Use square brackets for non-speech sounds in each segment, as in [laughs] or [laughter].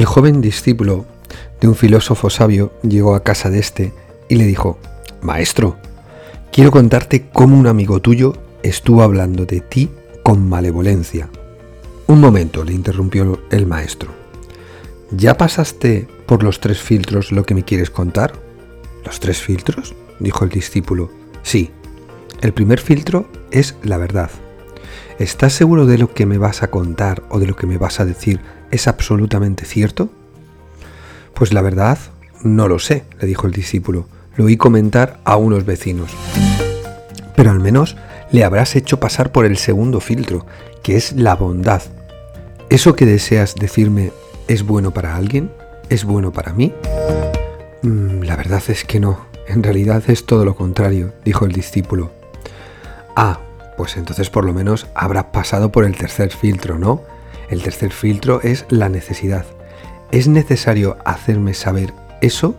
El joven discípulo de un filósofo sabio llegó a casa de este y le dijo, Maestro, quiero contarte cómo un amigo tuyo estuvo hablando de ti con malevolencia. Un momento, le interrumpió el maestro. ¿Ya pasaste por los tres filtros lo que me quieres contar? ¿Los tres filtros? dijo el discípulo. Sí. El primer filtro es la verdad. ¿Estás seguro de lo que me vas a contar o de lo que me vas a decir es absolutamente cierto? Pues la verdad, no lo sé, le dijo el discípulo. Lo oí comentar a unos vecinos. Pero al menos le habrás hecho pasar por el segundo filtro, que es la bondad. ¿Eso que deseas decirme es bueno para alguien? ¿Es bueno para mí? Mm, la verdad es que no. En realidad es todo lo contrario, dijo el discípulo. Ah, pues entonces por lo menos habrá pasado por el tercer filtro, ¿no? El tercer filtro es la necesidad. ¿Es necesario hacerme saber eso?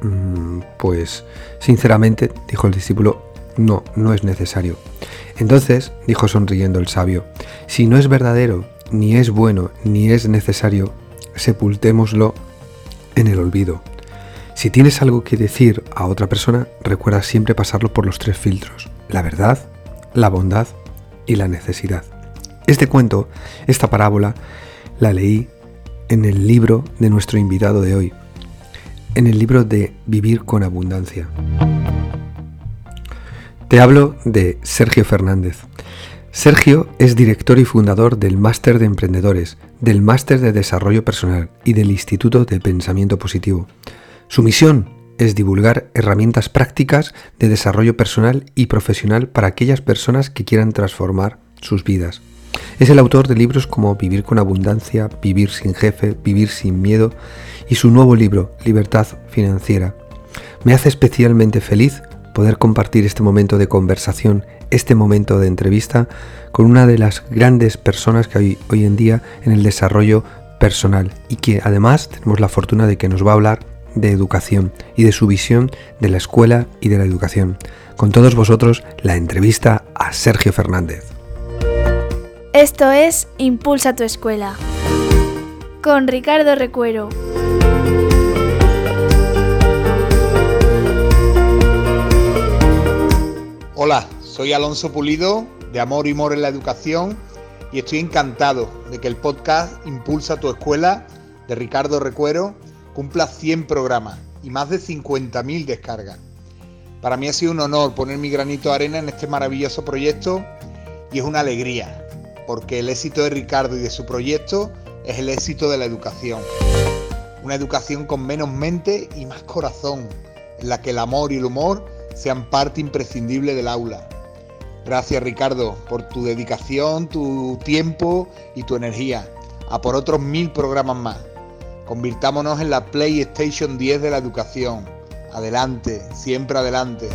Mm, pues, sinceramente, dijo el discípulo, no, no es necesario. Entonces, dijo sonriendo el sabio, si no es verdadero, ni es bueno, ni es necesario, sepultémoslo en el olvido. Si tienes algo que decir a otra persona, recuerda siempre pasarlo por los tres filtros, la verdad, la bondad y la necesidad. Este cuento, esta parábola, la leí en el libro de nuestro invitado de hoy, en el libro de Vivir con Abundancia. Te hablo de Sergio Fernández. Sergio es director y fundador del Máster de Emprendedores, del Máster de Desarrollo Personal y del Instituto de Pensamiento Positivo. Su misión es divulgar herramientas prácticas de desarrollo personal y profesional para aquellas personas que quieran transformar sus vidas. Es el autor de libros como Vivir con Abundancia, Vivir sin Jefe, Vivir sin Miedo y su nuevo libro, Libertad Financiera. Me hace especialmente feliz poder compartir este momento de conversación, este momento de entrevista con una de las grandes personas que hay hoy en día en el desarrollo personal y que además tenemos la fortuna de que nos va a hablar de educación y de su visión de la escuela y de la educación. Con todos vosotros la entrevista a Sergio Fernández. Esto es Impulsa tu escuela con Ricardo Recuero. Hola, soy Alonso Pulido de Amor y Mor en la Educación y estoy encantado de que el podcast Impulsa tu escuela de Ricardo Recuero cumpla 100 programas y más de 50.000 descargas. Para mí ha sido un honor poner mi granito de arena en este maravilloso proyecto y es una alegría, porque el éxito de Ricardo y de su proyecto es el éxito de la educación. Una educación con menos mente y más corazón, en la que el amor y el humor sean parte imprescindible del aula. Gracias Ricardo por tu dedicación, tu tiempo y tu energía. A por otros mil programas más. Convirtámonos en la PlayStation 10 de la educación. Adelante, siempre adelante.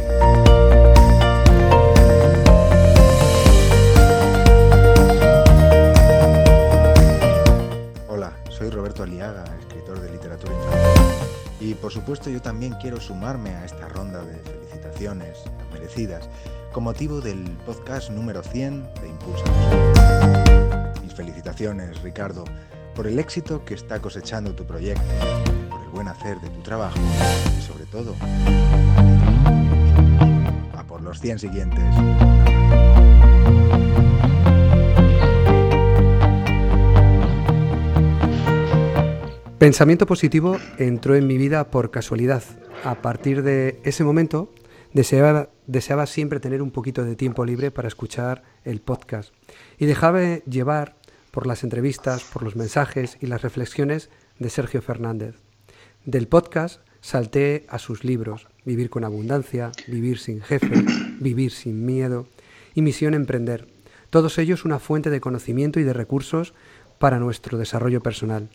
Escritor de literatura infantil. Y por supuesto yo también quiero sumarme a esta ronda de felicitaciones merecidas con motivo del podcast número 100 de Impulsa. Mis felicitaciones, Ricardo, por el éxito que está cosechando tu proyecto, por el buen hacer de tu trabajo y sobre todo a por los 100 siguientes. Pensamiento positivo entró en mi vida por casualidad. A partir de ese momento deseaba, deseaba siempre tener un poquito de tiempo libre para escuchar el podcast y dejaba llevar por las entrevistas, por los mensajes y las reflexiones de Sergio Fernández. Del podcast salté a sus libros, Vivir con Abundancia, Vivir sin Jefe, [coughs] Vivir sin Miedo y Misión Emprender. Todos ellos una fuente de conocimiento y de recursos para nuestro desarrollo personal.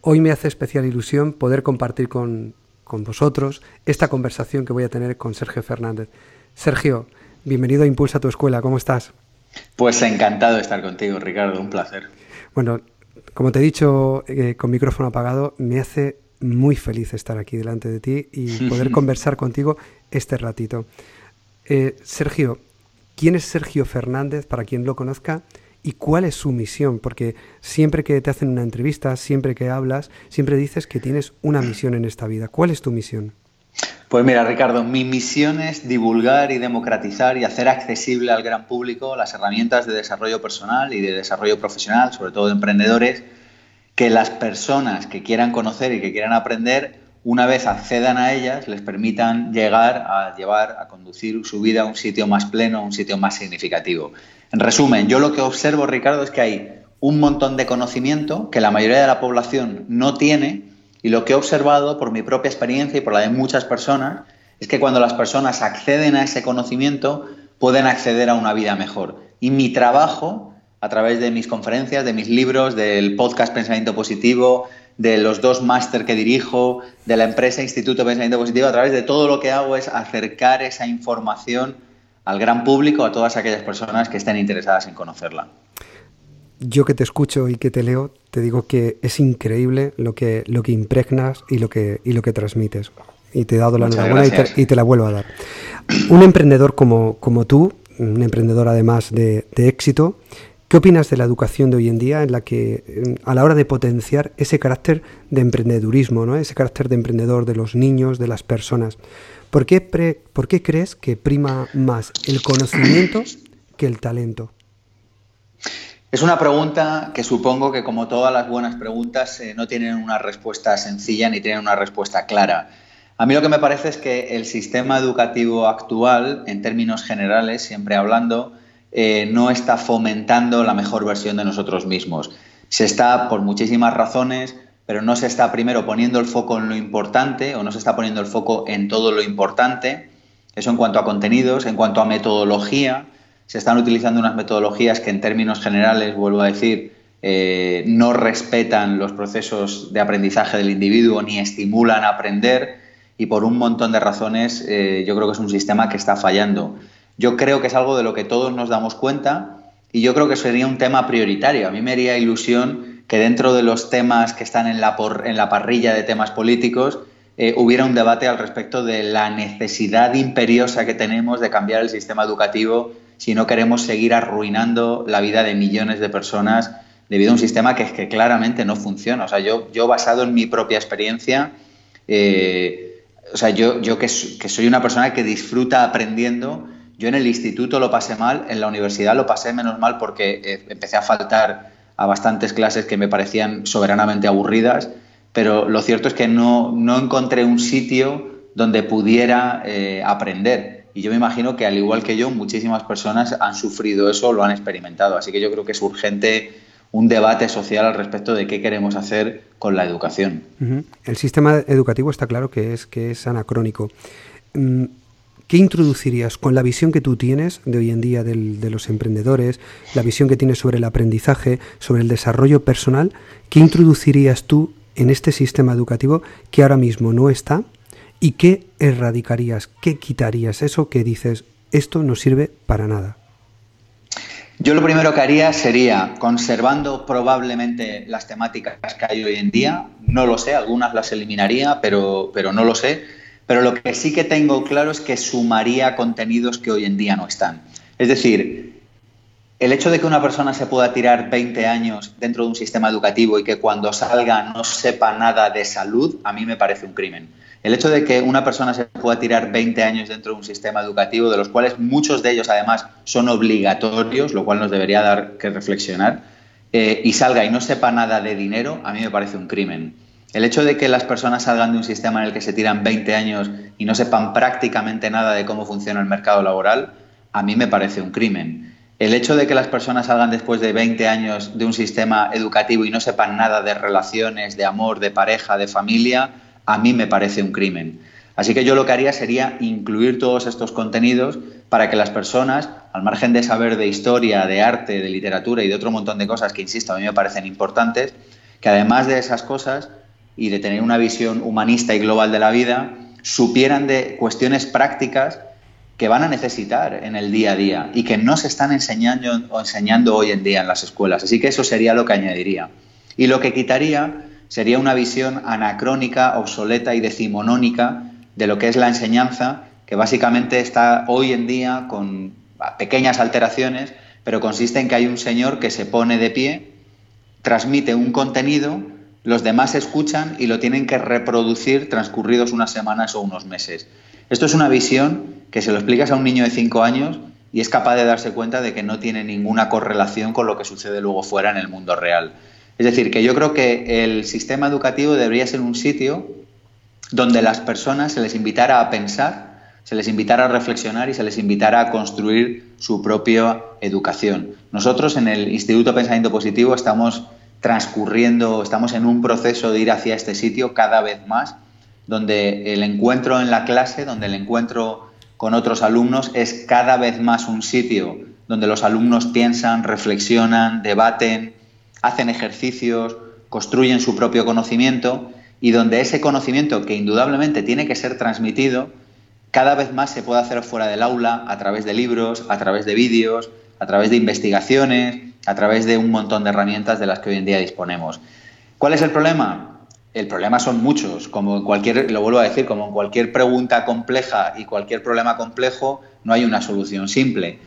Hoy me hace especial ilusión poder compartir con, con vosotros esta conversación que voy a tener con Sergio Fernández. Sergio, bienvenido a Impulsa tu Escuela, ¿cómo estás? Pues encantado de estar contigo, Ricardo, un placer. Bueno, como te he dicho eh, con micrófono apagado, me hace muy feliz estar aquí delante de ti y [laughs] poder conversar contigo este ratito. Eh, Sergio, ¿quién es Sergio Fernández, para quien lo conozca, y cuál es su misión, porque siempre que te hacen una entrevista, siempre que hablas, siempre dices que tienes una misión en esta vida. ¿Cuál es tu misión? Pues mira, Ricardo, mi misión es divulgar y democratizar y hacer accesible al gran público las herramientas de desarrollo personal y de desarrollo profesional, sobre todo de emprendedores, que las personas que quieran conocer y que quieran aprender, una vez accedan a ellas, les permitan llegar a llevar, a conducir su vida a un sitio más pleno, a un sitio más significativo. En resumen, yo lo que observo, Ricardo, es que hay un montón de conocimiento que la mayoría de la población no tiene y lo que he observado por mi propia experiencia y por la de muchas personas es que cuando las personas acceden a ese conocimiento pueden acceder a una vida mejor. Y mi trabajo, a través de mis conferencias, de mis libros, del podcast Pensamiento Positivo, de los dos máster que dirijo, de la empresa Instituto Pensamiento Positivo, a través de todo lo que hago es acercar esa información al gran público, a todas aquellas personas que estén interesadas en conocerla. Yo que te escucho y que te leo, te digo que es increíble lo que, lo que impregnas y lo que, y lo que transmites. Y te he dado la enhorabuena y te, la vuelvo a dar. Un emprendedor como, como tú, un emprendedor además de, de éxito, ¿Qué opinas de la educación de hoy en día en la que a la hora de potenciar ese carácter de emprendedurismo, ¿no? ese carácter de emprendedor de los niños, de las personas? ¿Por qué, ¿Por qué crees que prima más el conocimiento [clears throat] que el talento? Es una pregunta que supongo que como todas las buenas preguntas eh, no tienen una respuesta sencilla ni tienen una respuesta clara. A mí lo que me parece es que el sistema educativo actual, en términos generales, siempre hablando, eh, no está fomentando la mejor versión de nosotros mismos. Se está, por muchísimas razones, pero no se está primero poniendo el foco en lo importante o no se está poniendo el foco en todo lo importante. Eso en cuanto a contenidos, en cuanto a metodología, se están utilizando unas metodologías que en términos generales, vuelvo a decir, eh, no respetan los procesos de aprendizaje del individuo ni estimulan a aprender y por un montón de razones eh, yo creo que es un sistema que está fallando. Yo creo que es algo de lo que todos nos damos cuenta y yo creo que sería un tema prioritario. A mí me haría ilusión que dentro de los temas que están en la, en la parrilla de temas políticos eh, hubiera un debate al respecto de la necesidad imperiosa que tenemos de cambiar el sistema educativo si no queremos seguir arruinando la vida de millones de personas debido a un sistema que, que claramente no funciona. O sea, yo, yo basado en mi propia experiencia, eh, o sea, yo, yo que, que soy una persona que disfruta aprendiendo, yo en el instituto lo pasé mal, en la universidad lo pasé menos mal porque eh, empecé a faltar a bastantes clases que me parecían soberanamente aburridas, pero lo cierto es que no, no encontré un sitio donde pudiera eh, aprender. Y yo me imagino que al igual que yo, muchísimas personas han sufrido eso, lo han experimentado. Así que yo creo que es urgente un debate social al respecto de qué queremos hacer con la educación. El sistema educativo está claro que es, que es anacrónico. ¿Qué introducirías con la visión que tú tienes de hoy en día de los emprendedores, la visión que tienes sobre el aprendizaje, sobre el desarrollo personal? ¿Qué introducirías tú en este sistema educativo que ahora mismo no está? ¿Y qué erradicarías? ¿Qué quitarías? Eso que dices, esto no sirve para nada. Yo lo primero que haría sería, conservando probablemente las temáticas que hay hoy en día, no lo sé, algunas las eliminaría, pero, pero no lo sé pero lo que sí que tengo claro es que sumaría contenidos que hoy en día no están. Es decir, el hecho de que una persona se pueda tirar 20 años dentro de un sistema educativo y que cuando salga no sepa nada de salud, a mí me parece un crimen. El hecho de que una persona se pueda tirar 20 años dentro de un sistema educativo, de los cuales muchos de ellos además son obligatorios, lo cual nos debería dar que reflexionar, eh, y salga y no sepa nada de dinero, a mí me parece un crimen. El hecho de que las personas salgan de un sistema en el que se tiran 20 años y no sepan prácticamente nada de cómo funciona el mercado laboral, a mí me parece un crimen. El hecho de que las personas salgan después de 20 años de un sistema educativo y no sepan nada de relaciones, de amor, de pareja, de familia, a mí me parece un crimen. Así que yo lo que haría sería incluir todos estos contenidos para que las personas, al margen de saber de historia, de arte, de literatura y de otro montón de cosas que, insisto, a mí me parecen importantes, que además de esas cosas y de tener una visión humanista y global de la vida, supieran de cuestiones prácticas que van a necesitar en el día a día y que no se están enseñando o enseñando hoy en día en las escuelas. Así que eso sería lo que añadiría. Y lo que quitaría sería una visión anacrónica, obsoleta y decimonónica de lo que es la enseñanza, que básicamente está hoy en día con pequeñas alteraciones, pero consiste en que hay un señor que se pone de pie, transmite un contenido, los demás escuchan y lo tienen que reproducir transcurridos unas semanas o unos meses. Esto es una visión que se lo explicas a un niño de 5 años y es capaz de darse cuenta de que no tiene ninguna correlación con lo que sucede luego fuera en el mundo real. Es decir, que yo creo que el sistema educativo debería ser un sitio donde las personas se les invitara a pensar, se les invitara a reflexionar y se les invitara a construir su propia educación. Nosotros en el Instituto Pensamiento Positivo estamos transcurriendo, estamos en un proceso de ir hacia este sitio cada vez más donde el encuentro en la clase, donde el encuentro con otros alumnos es cada vez más un sitio donde los alumnos piensan, reflexionan, debaten, hacen ejercicios, construyen su propio conocimiento y donde ese conocimiento que indudablemente tiene que ser transmitido, cada vez más se puede hacer fuera del aula a través de libros, a través de vídeos, a través de investigaciones, a través de un montón de herramientas de las que hoy en día disponemos. ¿Cuál es el problema? El problema son muchos, como cualquier, lo vuelvo a decir, como en cualquier pregunta compleja y cualquier problema complejo, no hay una solución simple.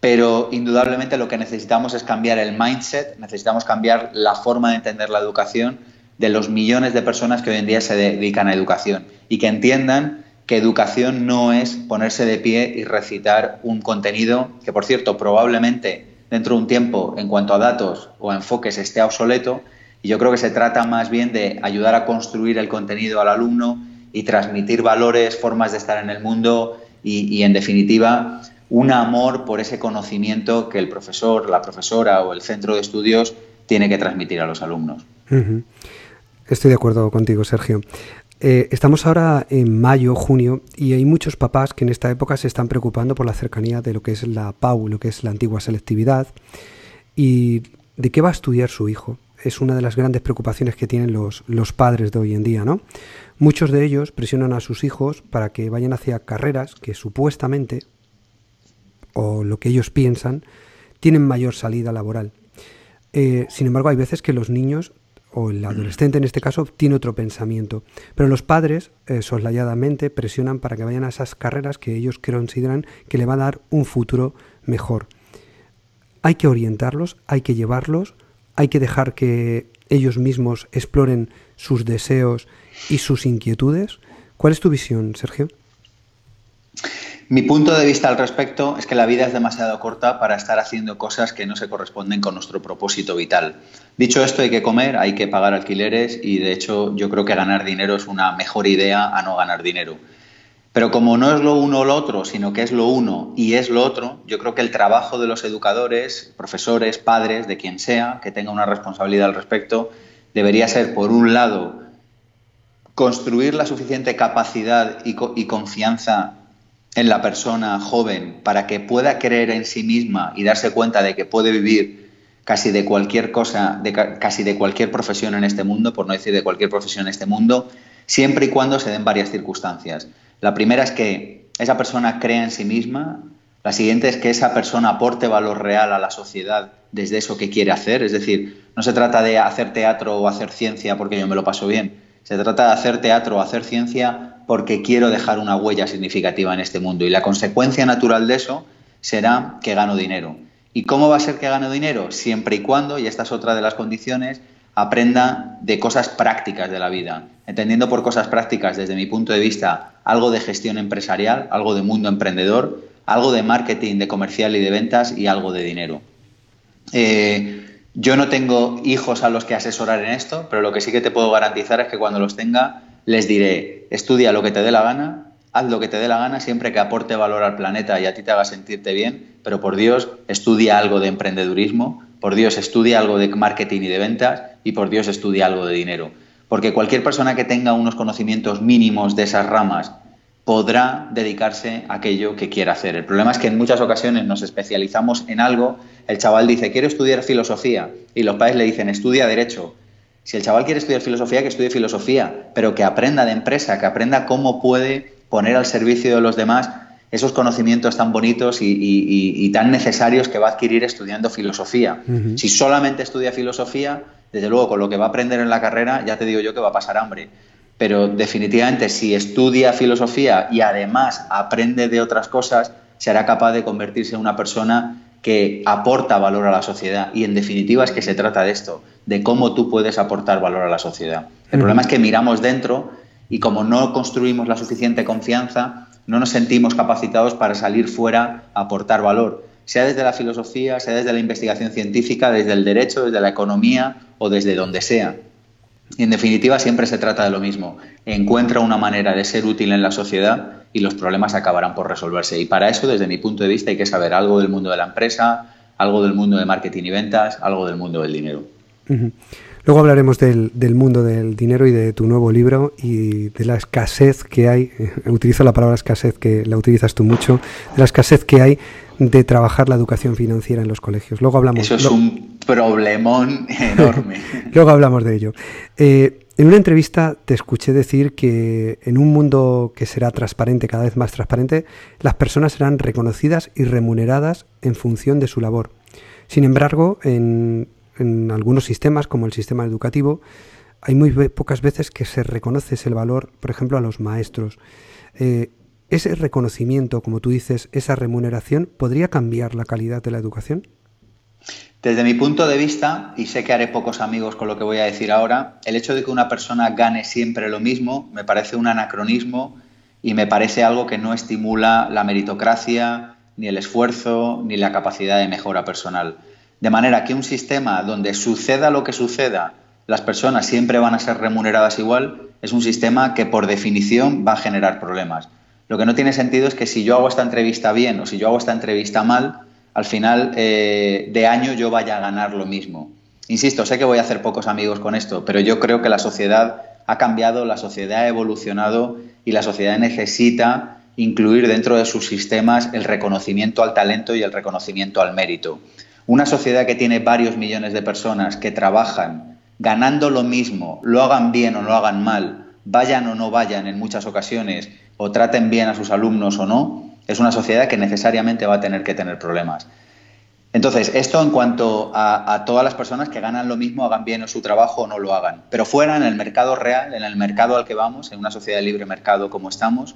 Pero indudablemente lo que necesitamos es cambiar el mindset, necesitamos cambiar la forma de entender la educación de los millones de personas que hoy en día se dedican a educación y que entiendan que educación no es ponerse de pie y recitar un contenido que, por cierto, probablemente dentro de un tiempo, en cuanto a datos o enfoques, esté obsoleto, y yo creo que se trata más bien de ayudar a construir el contenido al alumno y transmitir valores, formas de estar en el mundo y, en definitiva, un amor por ese conocimiento que el profesor, la profesora o el centro de estudios tiene que transmitir a los alumnos. Estoy de acuerdo contigo, Sergio. Eh, estamos ahora en mayo, junio, y hay muchos papás que en esta época se están preocupando por la cercanía de lo que es la PAU, lo que es la antigua selectividad, y de qué va a estudiar su hijo es una de las grandes preocupaciones que tienen los, los padres de hoy en día, ¿no? Muchos de ellos presionan a sus hijos para que vayan hacia carreras que supuestamente, o lo que ellos piensan, tienen mayor salida laboral. Eh, sin embargo, hay veces que los niños, o el adolescente en este caso, tiene otro pensamiento. Pero los padres, eh, soslayadamente, presionan para que vayan a esas carreras que ellos consideran que le va a dar un futuro mejor. Hay que orientarlos, hay que llevarlos hay que dejar que ellos mismos exploren sus deseos y sus inquietudes. ¿Cuál es tu visión, Sergio? Mi punto de vista al respecto es que la vida es demasiado corta para estar haciendo cosas que no se corresponden con nuestro propósito vital. Dicho esto, hay que comer, hay que pagar alquileres y de hecho yo creo que ganar dinero es una mejor idea a no ganar dinero. Pero como no es lo uno o lo otro, sino que es lo uno y es lo otro, yo creo que el trabajo de los educadores, profesores, padres, de quien sea, que tenga una responsabilidad al respecto, debería ser, por un lado, construir la suficiente capacidad y, confianza en la persona joven para que pueda creer en sí misma y darse cuenta de que puede vivir casi de cualquier cosa, de, casi de cualquier profesión en este mundo, por no decir de cualquier profesión en este mundo, siempre y cuando se den varias circunstancias. La primera es que esa persona crea en sí misma, la siguiente es que esa persona aporte valor real a la sociedad desde eso que quiere hacer, es decir, no se trata de hacer teatro o hacer ciencia porque yo me lo paso bien, se trata de hacer teatro o hacer ciencia porque quiero dejar una huella significativa en este mundo y la consecuencia natural de eso será que gano dinero. ¿Y cómo va a ser que gano dinero? Siempre y cuando, y esta es otra de las condiciones, aprenda de cosas prácticas de la vida, entendiendo por cosas prácticas desde mi punto de vista algo de gestión empresarial, algo de mundo emprendedor, algo de marketing, de comercial y de ventas y algo de dinero. Eh, yo no tengo hijos a los que asesorar en esto, pero lo que sí que te puedo garantizar es que cuando los tenga les diré, estudia lo que te dé la gana, haz lo que te dé la gana siempre que aporte valor al planeta y a ti te haga sentirte bien, pero por Dios, estudia algo de emprendedurismo, por Dios, estudia algo de marketing y de ventas y por Dios, estudia algo de dinero. Porque cualquier persona que tenga unos conocimientos mínimos de esas ramas podrá dedicarse a aquello que quiera hacer. El problema es que en muchas ocasiones nos especializamos en algo, el chaval dice, quiero estudiar filosofía, y los padres le dicen, estudia derecho. Si el chaval quiere estudiar filosofía, que estudie filosofía, pero que aprenda de empresa, que aprenda cómo puede poner al servicio de los demás esos conocimientos tan bonitos y, tan necesarios que va a adquirir estudiando filosofía. Si solamente estudia filosofía, desde luego con lo que va a aprender en la carrera, ya te digo yo que va a pasar hambre. Pero definitivamente si estudia filosofía y además aprende de otras cosas, será capaz de convertirse en una persona que aporta valor a la sociedad. Y en definitiva es que se trata de esto, de cómo tú puedes aportar valor a la sociedad. El problema es que miramos dentro y como no construimos la suficiente confianza, no nos sentimos capacitados para salir fuera a aportar valor, sea desde la filosofía, sea desde la investigación científica, desde el derecho, desde la economía o desde donde sea. Y en definitiva siempre se trata de lo mismo. Encuentra una manera de ser útil en la sociedad y los problemas acabarán por resolverse. Y para eso, desde mi punto de vista, hay que saber algo del mundo de la empresa, algo del mundo de marketing y ventas, algo del mundo del dinero. Luego hablaremos del, mundo del dinero y de tu nuevo libro y de la escasez que hay, [laughs] utilizo la palabra escasez que la utilizas tú mucho, de la escasez que hay de trabajar la educación financiera en los colegios. Luego hablamos. Eso es un problemón [laughs] enorme. Luego hablamos de ello. Eh, en una entrevista te escuché decir que en un mundo que será transparente, cada vez más transparente, las personas serán reconocidas y remuneradas en función de su labor. Sin embargo, en, algunos sistemas, como el sistema educativo, hay muy pocas veces que se reconoce ese valor, por ejemplo, a los maestros. Eh, ese reconocimiento, como tú dices, esa remuneración, ¿podría cambiar la calidad de la educación? Desde mi punto de vista, y sé que haré pocos amigos con lo que voy a decir ahora, el hecho de que una persona gane siempre lo mismo me parece un anacronismo y me parece algo que no estimula la meritocracia, ni el esfuerzo, ni la capacidad de mejora personal. De manera que un sistema donde suceda lo que suceda, las personas siempre van a ser remuneradas igual, es un sistema que por definición va a generar problemas. Lo que no tiene sentido es que si yo hago esta entrevista bien o si yo hago esta entrevista mal, al final eh, de año yo vaya a ganar lo mismo. Insisto, sé que voy a hacer pocos amigos con esto, pero yo creo que la sociedad ha cambiado, la sociedad ha evolucionado y la sociedad necesita incluir dentro de sus sistemas el reconocimiento al talento y el reconocimiento al mérito. Una sociedad que tiene varios millones de personas que trabajan ganando lo mismo, lo hagan bien o lo hagan mal, vayan o no vayan en muchas ocasiones, o traten bien a sus alumnos o no, es una sociedad que necesariamente va a tener que tener problemas. Entonces, esto en cuanto a, todas las personas que ganan lo mismo, hagan bien su trabajo o no lo hagan. Pero fuera, en el mercado real, en el mercado al que vamos, en una sociedad de libre mercado como estamos,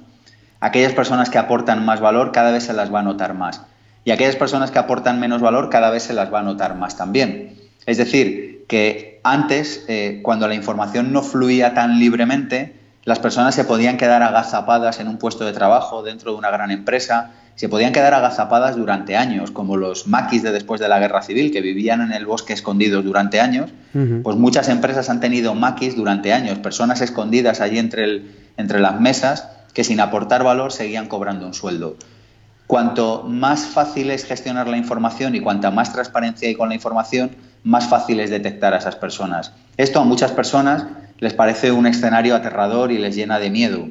aquellas personas que aportan más valor cada vez se las va a notar más. Y aquellas personas que aportan menos valor cada vez se las va a notar más también. Es decir, que antes, eh, cuando la información no fluía tan libremente, las personas se podían quedar agazapadas en un puesto de trabajo dentro de una gran empresa, se podían quedar agazapadas durante años, como los maquis de después de la guerra civil, que vivían en el bosque escondidos durante años, pues muchas empresas han tenido maquis durante años, personas escondidas allí entre, el, entre las mesas que sin aportar valor seguían cobrando un sueldo. Cuanto más fácil es gestionar la información y cuanta más transparencia hay con la información, más fácil es detectar a esas personas. Esto a muchas personas les parece un escenario aterrador y les llena de miedo.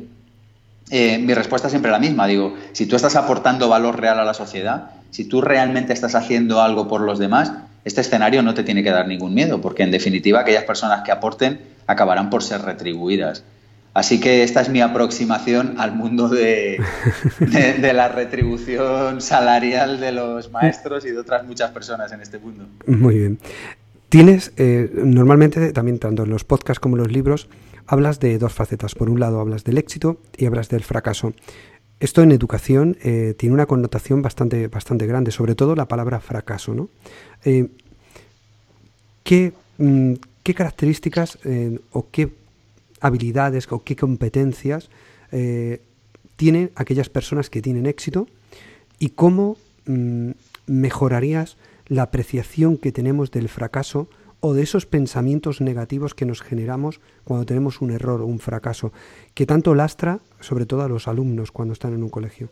Eh, mi respuesta es siempre la misma. Digo, si tú estás aportando valor real a la sociedad, si tú realmente estás haciendo algo por los demás, este escenario no te tiene que dar ningún miedo, porque en definitiva aquellas personas que aporten acabarán por ser retribuidas. Así que esta es mi aproximación al mundo de, [laughs] de, la retribución salarial de los maestros y de otras muchas personas en este mundo. Muy bien. Tienes, eh, normalmente, también tanto en los podcasts como en los libros, hablas de dos facetas. Por un lado, hablas del éxito y hablas del fracaso. Esto en educación eh, tiene una connotación bastante, bastante grande, sobre todo la palabra fracaso. ¿no? Eh, ¿qué, mm, ¿qué, características o qué habilidades o qué competencias tienen aquellas personas que tienen éxito y cómo mm, mejorarías la apreciación que tenemos del fracaso o de esos pensamientos negativos que nos generamos cuando tenemos un error o un fracaso, que tanto lastra sobre todo a los alumnos cuando están en un colegio.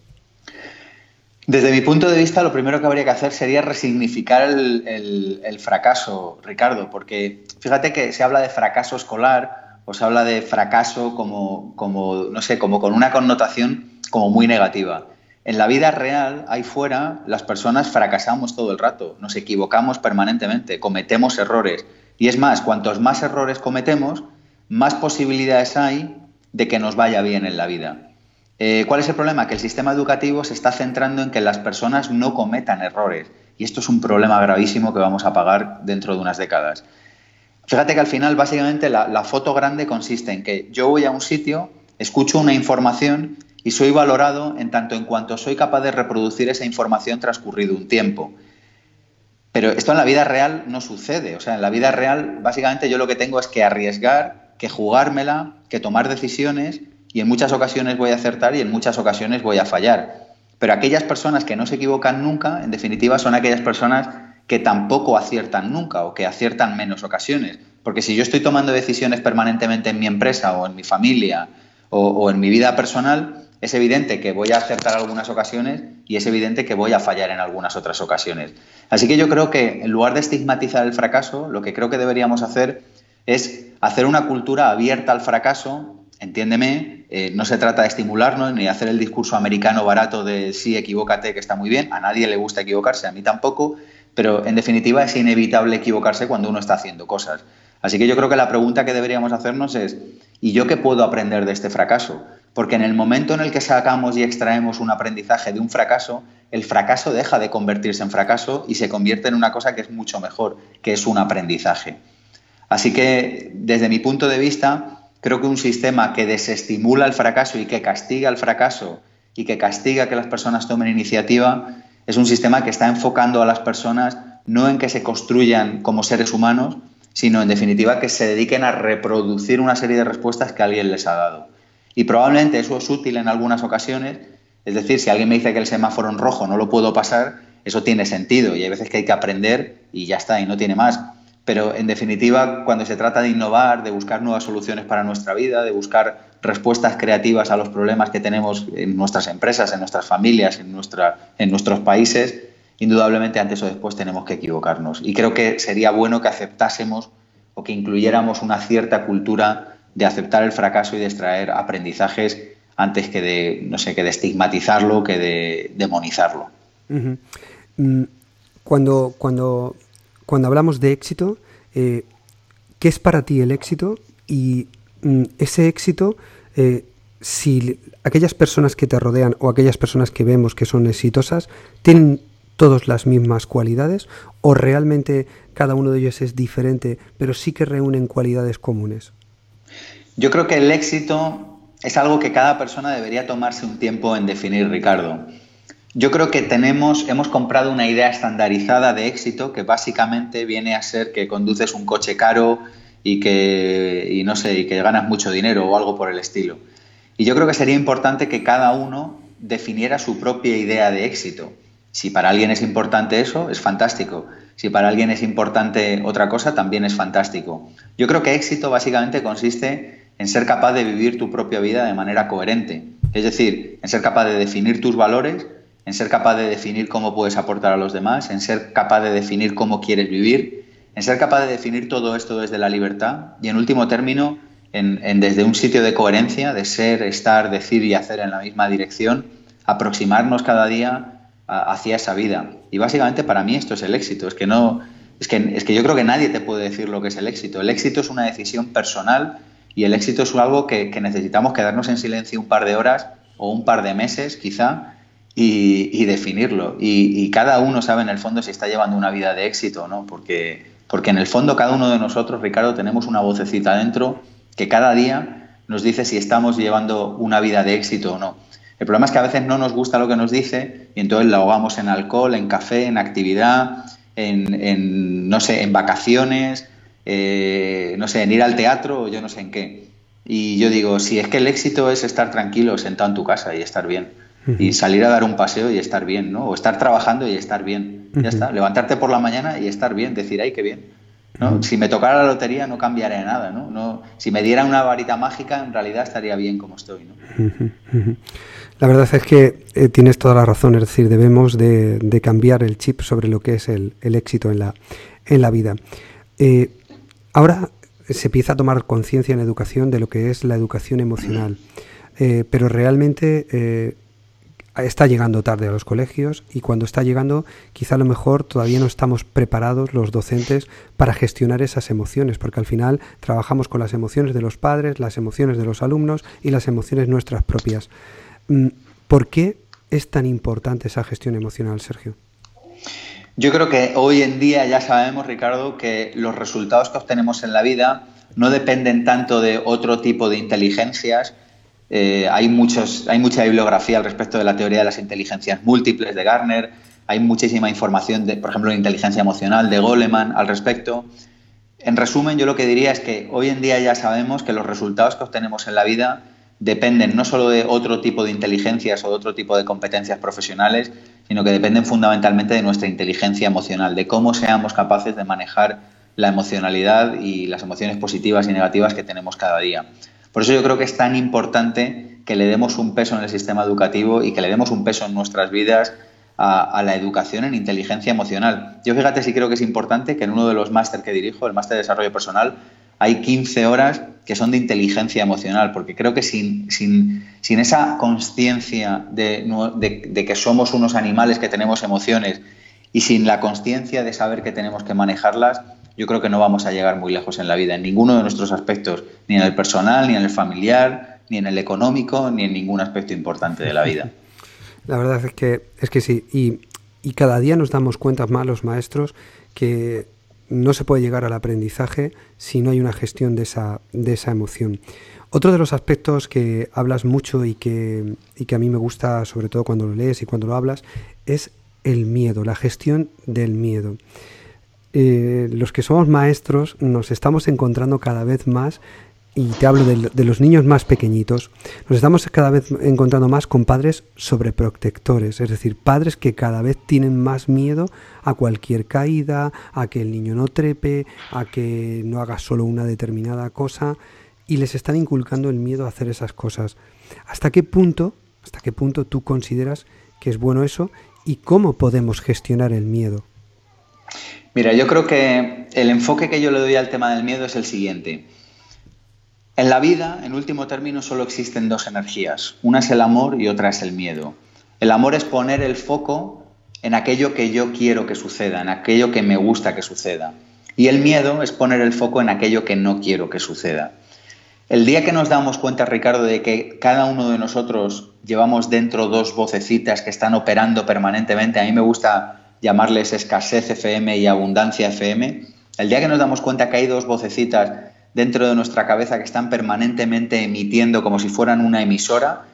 Desde mi punto de vista, lo primero que habría que hacer sería resignificar el, fracaso, Ricardo, porque fíjate que se habla de fracaso escolar o se habla de fracaso como, como, no sé, como con una connotación como muy negativa. En la vida real, ahí fuera, las personas fracasamos todo el rato, nos equivocamos permanentemente, cometemos errores. Y es más, cuantos más errores cometemos, más posibilidades hay de que nos vaya bien en la vida. Eh, ¿Cuál es el problema? Que el sistema educativo se está centrando en que las personas no cometan errores. Y esto es un problema gravísimo que vamos a pagar dentro de unas décadas. Fíjate que al final, básicamente, la, la foto grande consiste en que yo voy a un sitio, escucho una información y soy valorado en tanto en cuanto soy capaz de reproducir esa información transcurrido un tiempo. Pero esto en la vida real no sucede. O sea, en la vida real básicamente yo lo que tengo es que arriesgar, que jugármela, que tomar decisiones y en muchas ocasiones voy a acertar y en muchas ocasiones voy a fallar. Pero aquellas personas que no se equivocan nunca, en definitiva, son aquellas personas que tampoco aciertan nunca o que aciertan menos ocasiones. Porque si yo estoy tomando decisiones permanentemente en mi empresa o en mi familia o, en mi vida personal, es evidente que voy a acertar algunas ocasiones y es evidente que voy a fallar en algunas otras ocasiones. Así que yo creo que en lugar de estigmatizar el fracaso, lo que creo que deberíamos hacer es hacer una cultura abierta al fracaso, entiéndeme, eh, no se trata de estimularnos ni hacer el discurso americano barato de sí, equivócate, que está muy bien, a nadie le gusta equivocarse, a mí tampoco, pero en definitiva es inevitable equivocarse cuando uno está haciendo cosas. Así que yo creo que la pregunta que deberíamos hacernos es, ¿y yo qué puedo aprender de este fracaso? Porque en el momento en el que sacamos y extraemos un aprendizaje de un fracaso, el fracaso deja de convertirse en fracaso y se convierte en una cosa que es mucho mejor, que es un aprendizaje. Así que, desde mi punto de vista, creo que un sistema que desestimula el fracaso y que castiga el fracaso y que castiga que las personas tomen iniciativa es un sistema que está enfocando a las personas no en que se construyan como seres humanos, sino en definitiva que se dediquen a reproducir una serie de respuestas que alguien les ha dado. Y probablemente eso es útil en algunas ocasiones, es decir, si alguien me dice que el semáforo en rojo no lo puedo pasar, eso tiene sentido y hay veces que hay que aprender y ya está, y no tiene más. Pero en definitiva, cuando se trata de innovar, de buscar nuevas soluciones para nuestra vida, de buscar respuestas creativas a los problemas que tenemos en nuestras empresas, en nuestras familias, en, nuestra, en nuestros países, indudablemente antes o después tenemos que equivocarnos. Y creo que sería bueno que aceptásemos o que incluyéramos una cierta cultura de aceptar el fracaso y de extraer aprendizajes antes que de, no sé, que de estigmatizarlo, que de demonizarlo. Mm, cuando, cuando cuando hablamos de éxito, eh, ¿qué es para ti el éxito? Y mm, ese éxito, eh, si aquellas personas que te rodean o aquellas personas que vemos que son exitosas, tienen todas las mismas cualidades o realmente cada uno de ellos es diferente, pero sí que reúnen cualidades comunes? Yo creo que el éxito es algo que cada persona debería tomarse un tiempo en definir, Ricardo. Yo creo que tenemos, hemos comprado una idea estandarizada de éxito que básicamente viene a ser que conduces un coche caro y que, no sé, y que ganas mucho dinero o algo por el estilo. Y yo creo que sería importante que cada uno definiera su propia idea de éxito. Si para alguien es importante eso, es fantástico. Si para alguien es importante otra cosa, también es fantástico. Yo creo que éxito básicamente consiste en ser capaz de vivir tu propia vida de manera coherente. Es decir, en ser capaz de definir tus valores en ser capaz de definir cómo puedes aportar a los demás, en ser capaz de definir cómo quieres vivir, en ser capaz de definir todo esto desde la libertad y en último término, en, desde un sitio de coherencia, de ser, estar, decir y hacer en la misma dirección, aproximarnos cada día hacia esa vida. Y básicamente para mí esto es el éxito, es que no... Es que, es que yo creo que nadie te puede decir lo que es el éxito. El éxito es una decisión personal y el éxito es algo que, que necesitamos quedarnos en silencio un par de horas o un par de meses quizá y, definirlo. Y, cada uno sabe en el fondo si está llevando una vida de éxito o no, porque, porque en el fondo cada uno de nosotros, Ricardo, tenemos una vocecita dentro que cada día nos dice si estamos llevando una vida de éxito o no. El problema es que a veces no nos gusta lo que nos dice y entonces la ahogamos en alcohol, en café, en actividad, en, no sé, en vacaciones, eh, no sé, en ir al teatro o yo no sé en qué. Y yo digo, si es que el éxito es estar tranquilo, sentado en tu casa y estar bien y salir a dar un paseo y estar bien, ¿no? O estar trabajando y estar bien. Ya está. Levantarte por la mañana y estar bien, decir, ay, qué bien. ¿No? Si me tocara la lotería no cambiaría nada, ¿no? no si me diera una varita mágica, en realidad estaría bien como estoy, ¿no? La verdad es que eh, tienes toda la razón, es decir, debemos de, cambiar el chip sobre lo que es el, éxito en la, en la vida. Eh, ahora se empieza a tomar conciencia en educación de lo que es la educación emocional, eh, pero realmente está llegando tarde a los colegios y cuando está llegando quizá a lo mejor todavía no estamos preparados los docentes para gestionar esas emociones, porque al final trabajamos con las emociones de los padres, las emociones de los alumnos y las emociones nuestras propias. Mm, ¿Por qué es tan importante esa gestión emocional, Sergio? Yo creo que hoy en día ya sabemos, Ricardo, que los resultados que obtenemos en la vida no dependen tanto de otro tipo de inteligencias, eh, hay, muchos, hay mucha bibliografía al respecto de la teoría de las inteligencias múltiples de Garner, hay muchísima información, por ejemplo, de inteligencia emocional de Goleman al respecto. En resumen, yo lo que diría es que hoy en día ya sabemos que los resultados que obtenemos en la vida dependen no solo de otro tipo de inteligencias o de otro tipo de competencias profesionales, sino que dependen fundamentalmente de nuestra inteligencia emocional, de cómo seamos capaces de manejar la emocionalidad y las emociones positivas y negativas que tenemos cada día. Por eso yo creo que es tan importante que le demos un peso en el sistema educativo y que le demos un peso en nuestras vidas a, la educación en inteligencia emocional. Yo fíjate si creo que es importante que en uno de los másteres que dirijo, el máster de desarrollo personal, hay 15 horas que son de inteligencia emocional, porque creo que sin, sin, sin esa conciencia de, de, que somos unos animales que tenemos emociones y sin la conciencia de saber que tenemos que manejarlas, yo creo que no vamos a llegar muy lejos en la vida, en ninguno de nuestros aspectos, ni en el personal, ni en el familiar, ni en el económico, ni en ningún aspecto importante de la vida. [laughs] La verdad es que, es que sí, y, y cada día nos damos cuenta más los maestros que no se puede llegar al aprendizaje si no hay una gestión de esa, de esa emoción. Otro de los aspectos que hablas mucho y que, y que a mí me gusta, sobre todo cuando lo lees y cuando lo hablas, es el miedo, la gestión del miedo. Eh, los que somos maestros nos estamos encontrando cada vez más y te hablo de, los niños más pequeñitos, nos estamos cada vez encontrando más con padres sobreprotectores, es decir, padres que cada vez tienen más miedo a cualquier caída, a que el niño no trepe, a que no haga solo una determinada cosa y les están inculcando el miedo a hacer esas cosas. ¿Hasta qué punto, hasta qué punto tú consideras que es bueno eso y cómo podemos gestionar el miedo? Mira, yo creo que el enfoque que yo le doy al tema del miedo es el siguiente. En la vida, en último término, solo existen dos energías. Una es el amor y otra es el miedo. El amor es poner el foco en aquello que yo quiero que suceda, en aquello que me gusta que suceda. Y el miedo es poner el foco en aquello que no quiero que suceda. El día que nos damos cuenta, Ricardo, de que cada uno de nosotros llevamos dentro dos vocecitas que están operando permanentemente, a mí me gusta llamarles escasez FM y abundancia FM, el día que nos damos cuenta que hay dos vocecitas dentro de nuestra cabeza que están permanentemente emitiendo como si fueran una emisora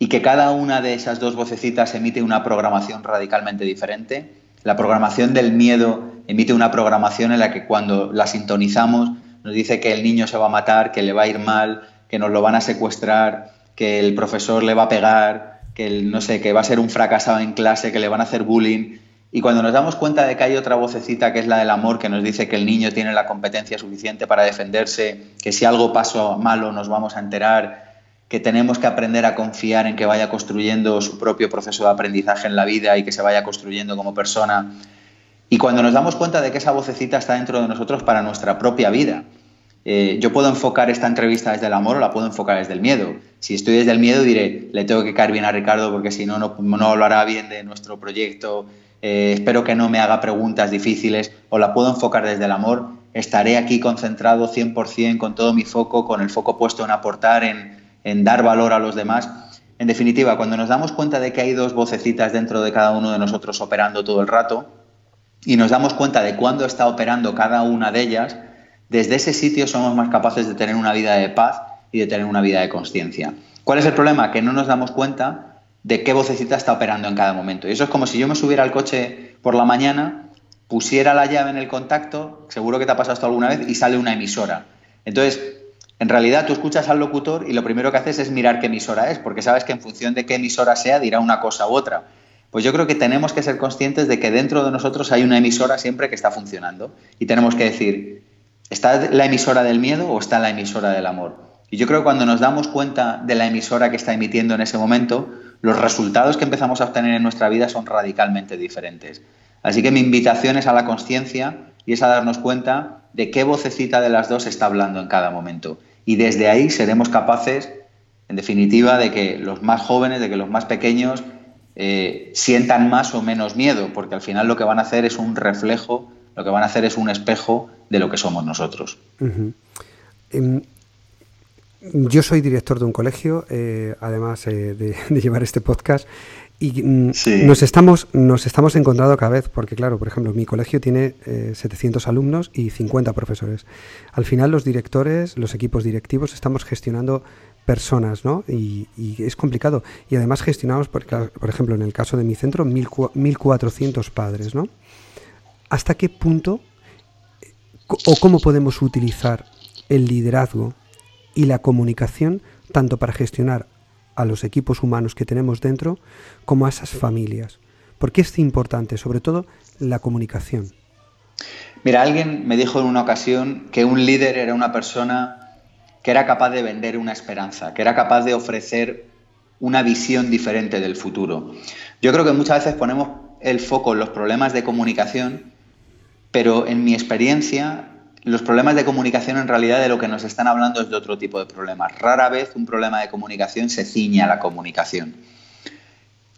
y que cada una de esas dos vocecitas emite una programación radicalmente diferente. La programación del miedo emite una programación en la que cuando la sintonizamos nos dice que el niño se va a matar, que le va a ir mal, que nos lo van a secuestrar, que el profesor le va a pegar, que no sé, que va a ser un fracasado en clase, que le van a hacer bullying. Y cuando nos damos cuenta de que hay otra vocecita que es la del amor, que nos dice que el niño tiene la competencia suficiente para defenderse, que si algo pasa malo nos vamos a enterar, que tenemos que aprender a confiar en que vaya construyendo su propio proceso de aprendizaje en la vida y que se vaya construyendo como persona. Y cuando nos damos cuenta de que esa vocecita está dentro de nosotros para nuestra propia vida, eh, yo puedo enfocar esta entrevista desde el amor o la puedo enfocar desde el miedo. Si estoy desde el miedo diré, le tengo que caer bien a Ricardo porque si no, no, no hablará bien de nuestro proyecto, eh, espero que no me haga preguntas difíciles o la puedo enfocar desde el amor, estaré aquí concentrado 100% con todo mi foco, con el foco puesto en aportar, en, dar valor a los demás. En definitiva, cuando nos damos cuenta de que hay dos vocecitas dentro de cada uno de nosotros operando todo el rato y nos damos cuenta de cuándo está operando cada una de ellas, desde ese sitio somos más capaces de tener una vida de paz y de tener una vida de conciencia. ¿Cuál es el problema? Que no nos damos cuenta de qué vocecita está operando en cada momento. Y eso es como si yo me subiera al coche por la mañana, pusiera la llave en el contacto, seguro que te ha pasado esto alguna vez, y sale una emisora. Entonces, en realidad tú escuchas al locutor y lo primero que haces es mirar qué emisora es, porque sabes que en función de qué emisora sea dirá una cosa u otra. Pues yo creo que tenemos que ser conscientes de que dentro de nosotros hay una emisora siempre que está funcionando. Y tenemos que decir, ¿está la emisora del miedo o está la emisora del amor? Y yo creo que cuando nos damos cuenta de la emisora que está emitiendo en ese momento, los resultados que empezamos a obtener en nuestra vida son radicalmente diferentes. Así que mi invitación es a la conciencia y es a darnos cuenta de qué vocecita de las dos está hablando en cada momento. Y desde ahí seremos capaces, en definitiva, de que los más jóvenes, de que los más pequeños eh, sientan más o menos miedo, porque al final lo que van a hacer es un reflejo, lo que van a hacer es un espejo de lo que somos nosotros. Yo soy director de un colegio, eh, además eh, de, [laughs] llevar este podcast, y mm, nos, estamos, nos estamos encontrando cada vez, porque claro, por ejemplo, mi colegio tiene 700 eh, alumnos y 50 profesores. Al final los directores, los equipos directivos, estamos gestionando personas, ¿no? Y, es complicado. Y además gestionamos, por, por ejemplo, en el caso de mi centro, 1.400 padres, ¿no? ¿Hasta qué punto o cómo podemos utilizar el liderazgo y la comunicación tanto para gestionar a los equipos humanos que tenemos dentro como a esas familias? ¿Por qué es importante? Sobre todo la comunicación. Mira, alguien me dijo en una ocasión que un líder era una persona que era capaz de vender una esperanza, que era capaz de ofrecer una visión diferente del futuro. Yo creo que muchas veces ponemos el foco en los problemas de comunicación, pero en mi experiencia los problemas de comunicación en realidad de lo que nos están hablando es de otro tipo de problemas. Rara vez un problema de comunicación se ciñe a la comunicación.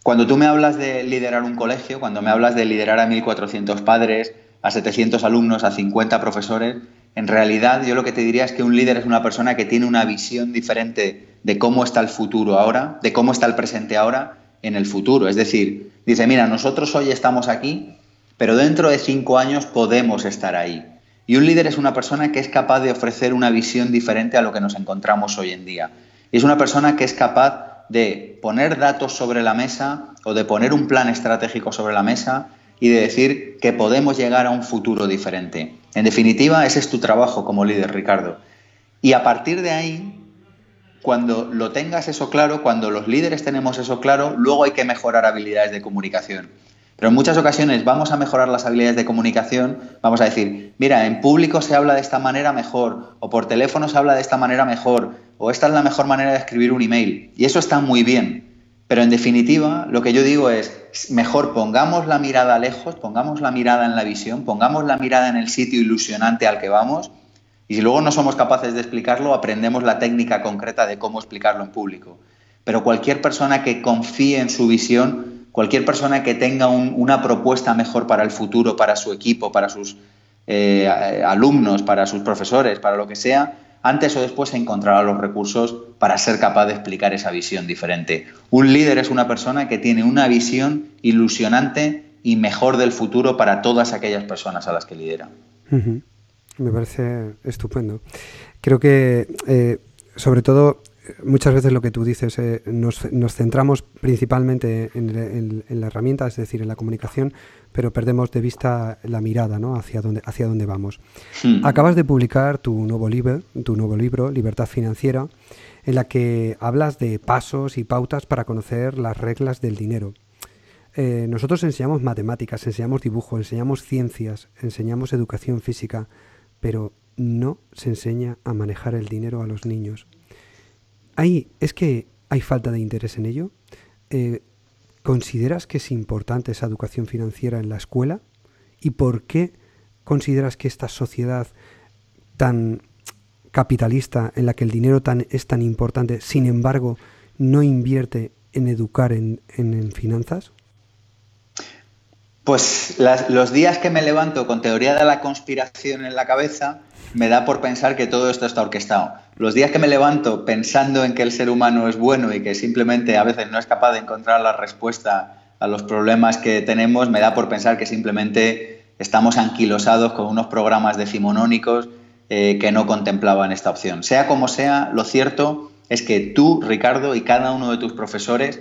Cuando tú me hablas de liderar un colegio, cuando me hablas de liderar a 1.400 padres, a 700 alumnos, a 50 profesores, en realidad yo lo que te diría es que un líder es una persona que tiene una visión diferente de cómo está el futuro ahora, de cómo está el presente ahora en el futuro. Es decir, dice, mira, nosotros hoy estamos aquí, pero dentro de cinco años podemos estar ahí. Y un líder es una persona que es capaz de ofrecer una visión diferente a lo que nos encontramos hoy en día. Y es una persona que es capaz de poner datos sobre la mesa o de poner un plan estratégico sobre la mesa y de decir que podemos llegar a un futuro diferente. En definitiva, ese es tu trabajo como líder, Ricardo. Y a partir de ahí, cuando lo tengas eso claro, cuando los líderes tenemos eso claro, luego hay que mejorar habilidades de comunicación. Pero en muchas ocasiones vamos a mejorar las habilidades de comunicación, vamos a decir, mira, en público se habla de esta manera mejor, o por teléfono se habla de esta manera mejor, o esta es la mejor manera de escribir un email. Y eso está muy bien. Pero en definitiva, lo que yo digo es, mejor pongamos la mirada lejos, pongamos la mirada en la visión, pongamos la mirada en el sitio ilusionante al que vamos, y si luego no somos capaces de explicarlo, aprendemos la técnica concreta de cómo explicarlo en público. Pero cualquier persona que confíe en su visión, cualquier persona que tenga una propuesta mejor para el futuro, para su equipo, para sus eh, alumnos, para sus profesores, para lo que sea, antes o después encontrará los recursos para ser capaz de explicar esa visión diferente. Un líder es una persona que tiene una visión ilusionante y mejor del futuro para todas aquellas personas a las que lidera. Me parece estupendo. Creo que, eh, sobre todo, muchas veces lo que tú dices, eh, nos, centramos principalmente en, la herramienta, es decir, en la comunicación, pero perdemos de vista la mirada ¿no? hacia, dónde, hacia dónde vamos. Hmm. Acabas de publicar tu nuevo, libro, tu nuevo libro, Libertad Financiera, en la que hablas de pasos y pautas para conocer las reglas del dinero. Eh, nosotros enseñamos matemáticas, enseñamos dibujo, enseñamos ciencias, enseñamos educación física, pero no se enseña a manejar el dinero a los niños. ¿Hay, ¿Es que hay falta de interés en ello? Eh, ¿Consideras que es importante esa educación financiera en la escuela? ¿Y por qué consideras que esta sociedad tan capitalista, en la que el dinero es tan importante, sin embargo, no invierte en educar en, finanzas? Pues los días que me levanto con teoría de la conspiración en la cabeza, me da por pensar que todo esto está orquestado. Los días que me levanto pensando en que el ser humano es bueno y que simplemente a veces no es capaz de encontrar la respuesta a los problemas que tenemos, me da por pensar que simplemente estamos anquilosados con unos programas decimonónicos eh, que no contemplaban esta opción. Sea como sea, lo cierto es que tú, Ricardo, y cada uno de tus profesores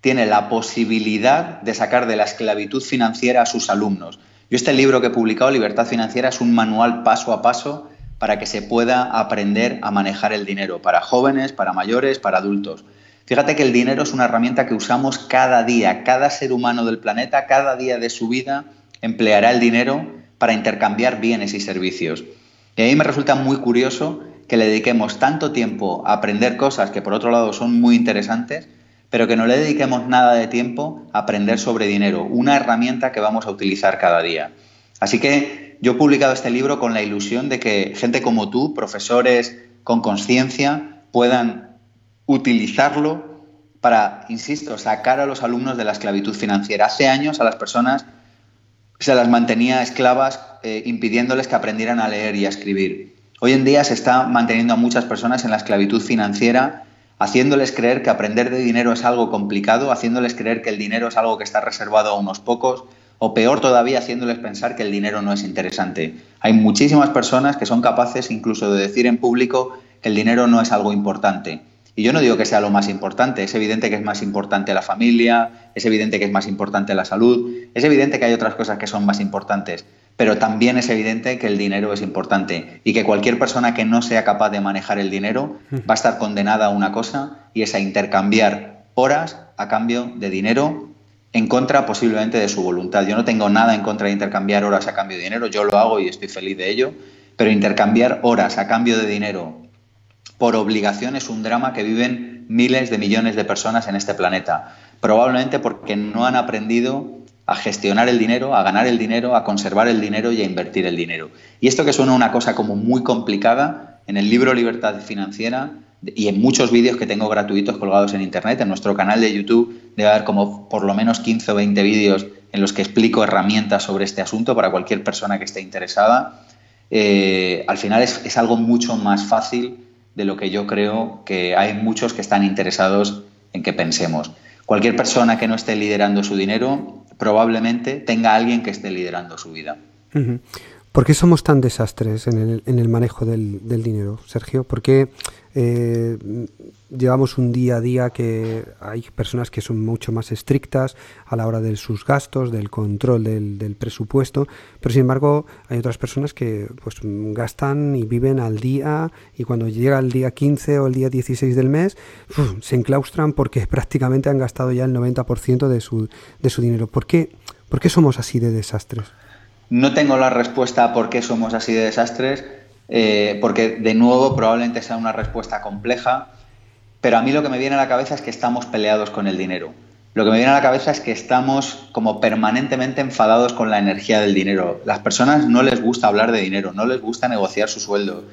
tiene la posibilidad de sacar de la esclavitud financiera a sus alumnos. Yo este libro que he publicado, Libertad Financiera, es un manual paso a paso para que se pueda aprender a manejar el dinero, para jóvenes, para mayores, para adultos. Fíjate que el dinero es una herramienta que usamos cada día, cada ser humano del planeta, cada día de su vida empleará el dinero para intercambiar bienes y servicios. Y a mí me resulta muy curioso que le dediquemos tanto tiempo a aprender cosas que por otro lado son muy interesantes, pero que no le dediquemos nada de tiempo a aprender sobre dinero, una herramienta que vamos a utilizar cada día. Así que yo he publicado este libro con la ilusión de que gente como tú, profesores con conciencia, puedan utilizarlo para, insisto, sacar a los alumnos de la esclavitud financiera. Hace años a las personas se las mantenía esclavas eh, impidiéndoles que aprendieran a leer y a escribir. Hoy en día se está manteniendo a muchas personas en la esclavitud financiera haciéndoles creer que aprender de dinero es algo complicado, haciéndoles creer que el dinero es algo que está reservado a unos pocos, o peor todavía, haciéndoles pensar que el dinero no es interesante. Hay muchísimas personas que son capaces incluso de decir en público que el dinero no es algo importante. Y yo no digo que sea lo más importante, es evidente que es más importante la familia, es evidente que es más importante la salud, es evidente que hay otras cosas que son más importantes, pero también es evidente que el dinero es importante y que cualquier persona que no sea capaz de manejar el dinero va a estar condenada a una cosa y es a intercambiar horas a cambio de dinero en contra posiblemente de su voluntad. Yo no tengo nada en contra de intercambiar horas a cambio de dinero, yo lo hago y estoy feliz de ello, pero intercambiar horas a cambio de dinero por obligación es un drama que viven miles de millones de personas en este planeta. Probablemente porque no han aprendido a gestionar el dinero, a ganar el dinero, a conservar el dinero y a invertir el dinero. Y esto que suena una cosa como muy complicada, en el libro Libertad Financiera y en muchos vídeos que tengo gratuitos colgados en Internet, en nuestro canal de YouTube debe haber como por lo menos 15 o 20 vídeos en los que explico herramientas sobre este asunto para cualquier persona que esté interesada. Eh, al final es, es algo mucho más fácil de lo que yo creo que hay muchos que están interesados en que pensemos. Cualquier persona que no esté liderando su dinero probablemente tenga alguien que esté liderando su vida. ¿Por qué somos tan desastres en el, manejo del, dinero, Sergio? ¿Por qué eh, llevamos un día a día que hay personas que son mucho más estrictas a la hora de sus gastos, del control del, presupuesto, pero sin embargo hay otras personas que pues gastan y viven al día y cuando llega el día 15 o el día 16 del mes se enclaustran porque [laughs] prácticamente han gastado ya el 90% de su, de su dinero. ¿Por qué, ¿Por qué somos así de desastres? No tengo la respuesta a por qué somos así de desastres, eh, porque de nuevo probablemente sea una respuesta compleja, pero a mí lo que me viene a la cabeza es que estamos peleados con el dinero. Lo que me viene a la cabeza es que estamos como permanentemente enfadados con la energía del dinero. Las personas no les gusta hablar de dinero, no les gusta negociar su sueldo.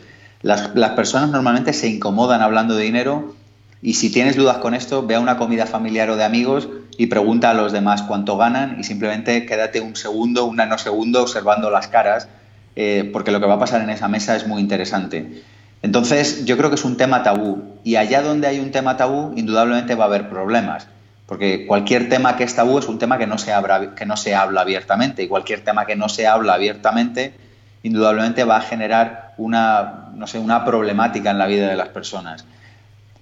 Las, personas normalmente se incomodan hablando de dinero y si tienes dudas con esto, ve a una comida familiar o de amigos y pregunta a los demás cuánto ganan y simplemente quédate un segundo, un nanosegundo observando las caras, eh, porque lo que va a pasar en esa mesa es muy interesante. Entonces, yo creo que es un tema tabú y allá donde hay un tema tabú, indudablemente va a haber problemas, porque cualquier tema que es tabú es un tema que no se, que no se habla abiertamente y cualquier tema que no se habla abiertamente, indudablemente va a generar una, no sé, una problemática en la vida de las personas.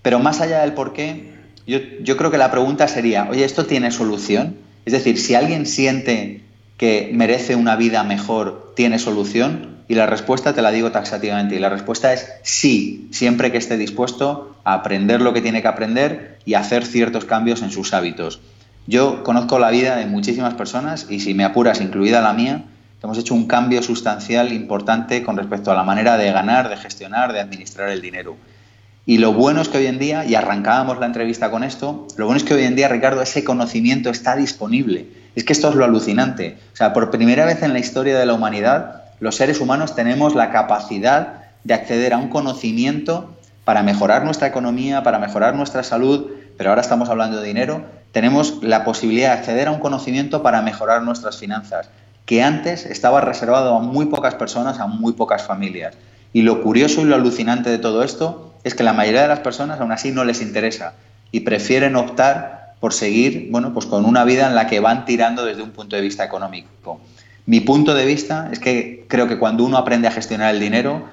Pero más allá del por qué, yo, creo que la pregunta sería, oye, ¿esto tiene solución? Es decir, si alguien siente que merece una vida mejor, ¿tiene solución? Y la respuesta te la digo taxativamente. Y la respuesta es sí, siempre que esté dispuesto a aprender lo que tiene que aprender y hacer ciertos cambios en sus hábitos. Yo conozco la vida de muchísimas personas y si me apuras, incluida la mía, hemos hecho un cambio sustancial importante con respecto a la manera de ganar, de gestionar, de administrar el dinero. Y lo bueno es que hoy en día, y arrancábamos la entrevista con esto, lo bueno es que hoy en día, Ricardo, ese conocimiento está disponible. Es que esto es lo alucinante. O sea, por primera vez en la historia de la humanidad, los seres humanos tenemos la capacidad de acceder a un conocimiento para mejorar nuestra economía, para mejorar nuestra salud, pero ahora estamos hablando de dinero, tenemos la posibilidad de acceder a un conocimiento para mejorar nuestras finanzas, que antes estaba reservado a muy pocas personas, a muy pocas familias. Y lo curioso y lo alucinante de todo esto es que la mayoría de las personas aún así no les interesa y prefieren optar por seguir, bueno, pues con una vida en la que van tirando desde un punto de vista económico. Mi punto de vista es que creo que cuando uno aprende a gestionar el dinero,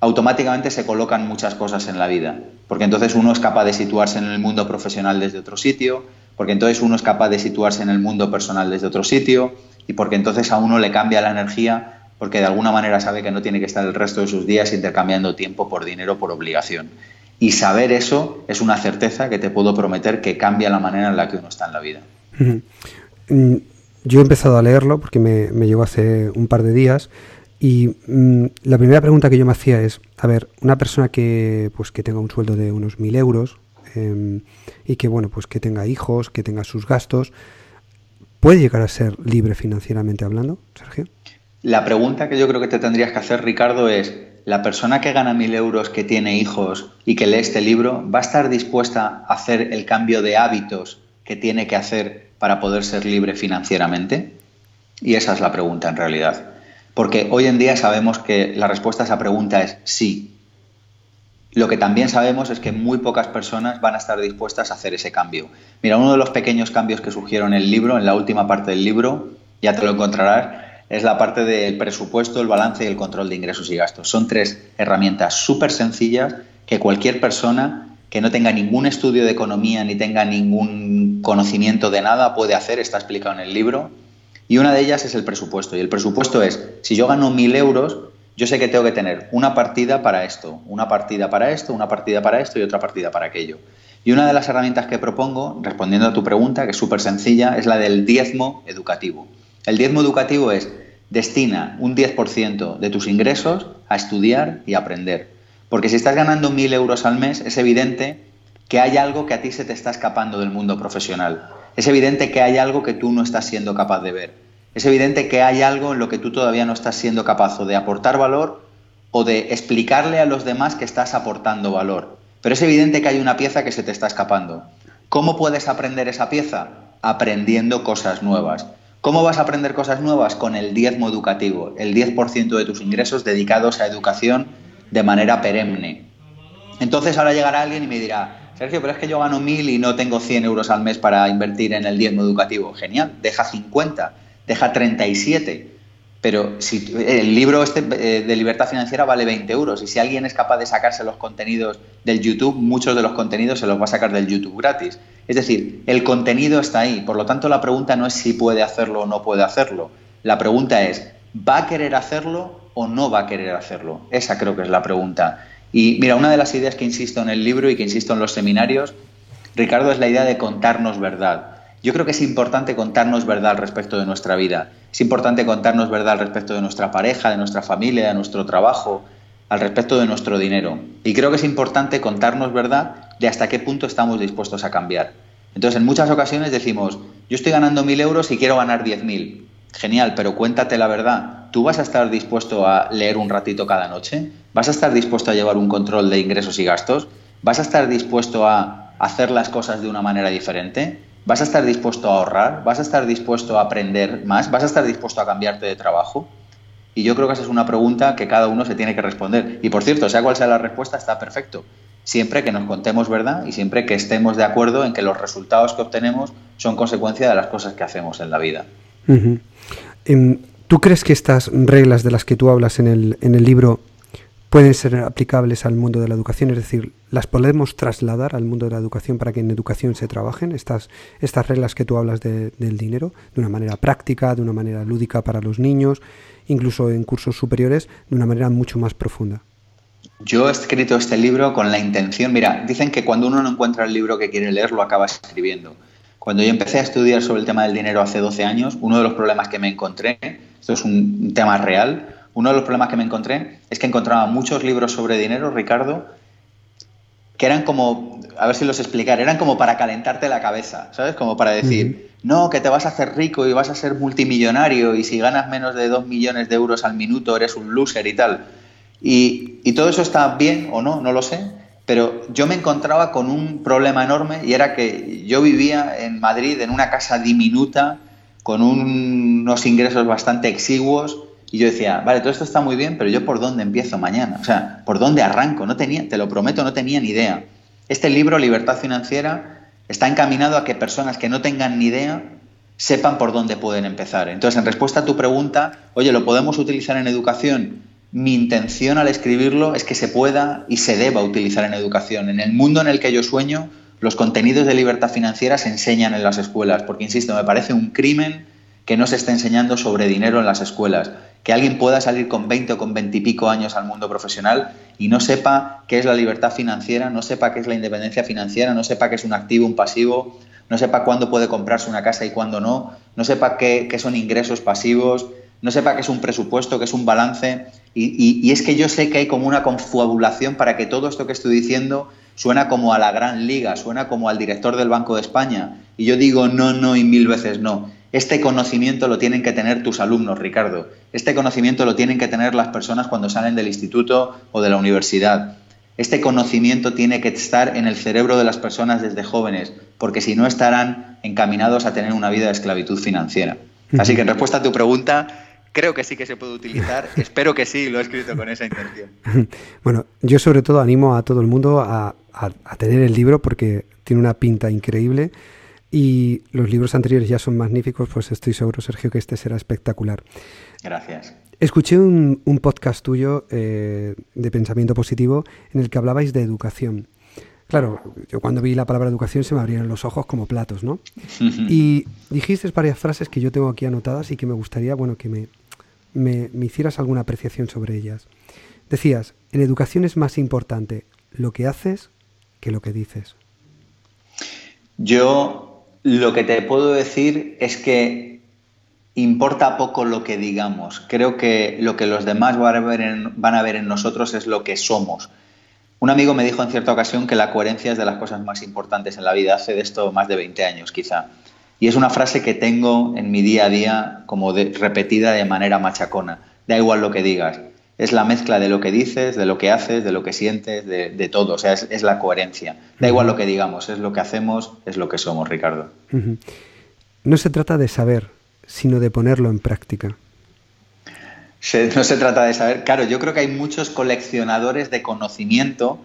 automáticamente se colocan muchas cosas en la vida, porque entonces uno es capaz de situarse en el mundo profesional desde otro sitio, porque entonces uno es capaz de situarse en el mundo personal desde otro sitio y porque entonces a uno le cambia la energía porque de alguna manera sabe que no tiene que estar el resto de sus días intercambiando tiempo por dinero por obligación. Y saber eso es una certeza que te puedo prometer que cambia la manera en la que uno está en la vida. Yo he empezado a leerlo porque me, me llegó hace un par de días y mm, la primera pregunta que yo me hacía es, a ver, una persona que, pues, que tenga un sueldo de unos mil euros em, y que, bueno, pues que tenga hijos, que tenga sus gastos, ¿puede llegar a ser libre financieramente hablando, Sergio? La pregunta que yo creo que te tendrías que hacer, Ricardo, es, ¿la persona que gana mil euros, que tiene hijos y que lee este libro, va a estar dispuesta a hacer el cambio de hábitos que tiene que hacer para poder ser libre financieramente? Y esa es la pregunta en realidad. Porque hoy en día sabemos que la respuesta a esa pregunta es sí. Lo que también sabemos es que muy pocas personas van a estar dispuestas a hacer ese cambio. Mira, uno de los pequeños cambios que surgieron en el libro, en la última parte del libro, ya te lo encontrarás, es la parte del presupuesto, el balance y el control de ingresos y gastos. Son tres herramientas súper sencillas que cualquier persona que no tenga ningún estudio de economía ni tenga ningún conocimiento de nada puede hacer, está explicado en el libro. Y una de ellas es el presupuesto. Y el presupuesto es, si yo gano mil euros, yo sé que tengo que tener una partida para esto, una partida para esto, una partida para esto y otra partida para aquello. Y una de las herramientas que propongo, respondiendo a tu pregunta, que es súper sencilla, es la del diezmo educativo. El diezmo educativo es destina un 10% de tus ingresos a estudiar y aprender. Porque si estás ganando mil euros al mes, es evidente que hay algo que a ti se te está escapando del mundo profesional. Es evidente que hay algo que tú no estás siendo capaz de ver. Es evidente que hay algo en lo que tú todavía no estás siendo capaz de aportar valor o de explicarle a los demás que estás aportando valor. Pero es evidente que hay una pieza que se te está escapando. ¿Cómo puedes aprender esa pieza? Aprendiendo cosas nuevas. ¿Cómo vas a aprender cosas nuevas? Con el diezmo educativo, el 10% de tus ingresos dedicados a educación de manera perenne. Entonces ahora llegará alguien y me dirá, Sergio, pero es que yo gano mil y no tengo 100 euros al mes para invertir en el diezmo educativo. Genial, deja 50, deja 37. Pero si el libro este eh, de libertad financiera vale 20 euros y si alguien es capaz de sacarse los contenidos del YouTube, muchos de los contenidos se los va a sacar del YouTube gratis. Es decir, el contenido está ahí. Por lo tanto, la pregunta no es si puede hacerlo o no puede hacerlo. La pregunta es, ¿va a querer hacerlo o no va a querer hacerlo? Esa creo que es la pregunta. Y mira, una de las ideas que insisto en el libro y que insisto en los seminarios, Ricardo, es la idea de contarnos verdad. Yo creo que es importante contarnos verdad al respecto de nuestra vida. Es importante contarnos verdad al respecto de nuestra pareja, de nuestra familia, de nuestro trabajo, al respecto de nuestro dinero. Y creo que es importante contarnos verdad de hasta qué punto estamos dispuestos a cambiar. Entonces, en muchas ocasiones decimos, yo estoy ganando mil euros y quiero ganar diez mil. Genial, pero cuéntate la verdad. ¿Tú vas a estar dispuesto a leer un ratito cada noche? ¿Vas a estar dispuesto a llevar un control de ingresos y gastos? ¿Vas a estar dispuesto a hacer las cosas de una manera diferente? ¿Vas a estar dispuesto a ahorrar? ¿Vas a estar dispuesto a aprender más? ¿Vas a estar dispuesto a cambiarte de trabajo? Y yo creo que esa es una pregunta que cada uno se tiene que responder. Y por cierto, sea cual sea la respuesta, está perfecto. Siempre que nos contemos verdad y siempre que estemos de acuerdo en que los resultados que obtenemos son consecuencia de las cosas que hacemos en la vida. Em, ¿Tú crees que estas reglas de las que tú hablas en el, en el libro pueden ser aplicables al mundo de la educación, es decir, las podemos trasladar al mundo de la educación para que en educación se trabajen estas, estas reglas que tú hablas del dinero de una manera práctica, de una manera lúdica para los niños, incluso en cursos superiores, de una manera mucho más profunda. Yo he escrito este libro con la intención, mira, dicen que cuando uno no encuentra el libro que quiere leer, lo acaba escribiendo. Cuando yo empecé a estudiar sobre el tema del dinero hace 12 años, uno de los problemas que me encontré, esto es un tema real, uno de los problemas que me encontré es que encontraba muchos libros sobre dinero, Ricardo, que eran como, a ver si los explicar, eran como para calentarte la cabeza, ¿sabes? Como para decir, no, que te vas a hacer rico y vas a ser multimillonario y si ganas menos de dos millones de euros al minuto eres un loser y tal. Y, y todo eso está bien o no, no lo sé, pero yo me encontraba con un problema enorme y era que yo vivía en Madrid en una casa diminuta con unos ingresos bastante exiguos y yo decía, vale, todo esto está muy bien, pero yo por dónde empiezo mañana? O sea, ¿por dónde arranco? No tenía, te lo prometo, no tenía ni idea. Este libro, Libertad Financiera, está encaminado a que personas que no tengan ni idea sepan por dónde pueden empezar. Entonces, en respuesta a tu pregunta, oye, ¿lo podemos utilizar en educación? Mi intención al escribirlo es que se pueda y se deba utilizar en educación. En el mundo en el que yo sueño, los contenidos de libertad financiera se enseñan en las escuelas, porque, insisto, me parece un crimen que no se esté enseñando sobre dinero en las escuelas que alguien pueda salir con 20 o con 20 y pico años al mundo profesional y no sepa qué es la libertad financiera, no sepa qué es la independencia financiera, no sepa qué es un activo, un pasivo, no sepa cuándo puede comprarse una casa y cuándo no, no sepa qué, son ingresos pasivos, no sepa qué es un presupuesto, qué es un balance. Y, y, es que yo sé que hay como una confabulación para que todo esto que estoy diciendo suena como a la gran liga, suena como al director del Banco de España. Y yo digo no, no y mil veces no. Este conocimiento lo tienen que tener tus alumnos, Ricardo. Este conocimiento lo tienen que tener las personas cuando salen del instituto o de la universidad. Este conocimiento tiene que estar en el cerebro de las personas desde jóvenes, porque si no estarán encaminados a tener una vida de esclavitud financiera. Así que en respuesta a tu pregunta, creo que sí que se puede utilizar. [laughs] Espero que sí, lo he escrito con esa intención. [laughs] Bueno, yo sobre todo animo a todo el mundo a, a tener el libro porque tiene una pinta increíble y los libros anteriores ya son magníficos, pues estoy seguro, Sergio, que este será espectacular. Gracias. Escuché un, podcast tuyo eh, de pensamiento positivo en el que hablabais de educación. Claro, yo cuando vi la palabra educación se me abrieron los ojos como platos, ¿no? [laughs] y dijiste varias frases que yo tengo aquí anotadas y que me gustaría, bueno, que me, me, hicieras alguna apreciación sobre ellas. Decías, en educación es más importante lo que haces que lo que dices. Yo lo que te puedo decir es que importa poco lo que digamos. Creo que lo que los demás van a ver en, van a ver en nosotros es lo que somos. Un amigo me dijo en cierta ocasión que la coherencia es de las cosas más importantes en la vida. Hace de esto más de 20 años, quizá. Y es una frase que tengo en mi día a día como repetida de manera machacona. Da igual lo que digas es la mezcla de lo que dices, de lo que haces, de lo que sientes, de, todo. O sea, es, la coherencia. Da igual lo que digamos, es lo que hacemos, es lo que somos, Ricardo. No se trata de saber, sino de ponerlo en práctica. no se trata de saber. Claro, yo creo que hay muchos coleccionadores de conocimiento.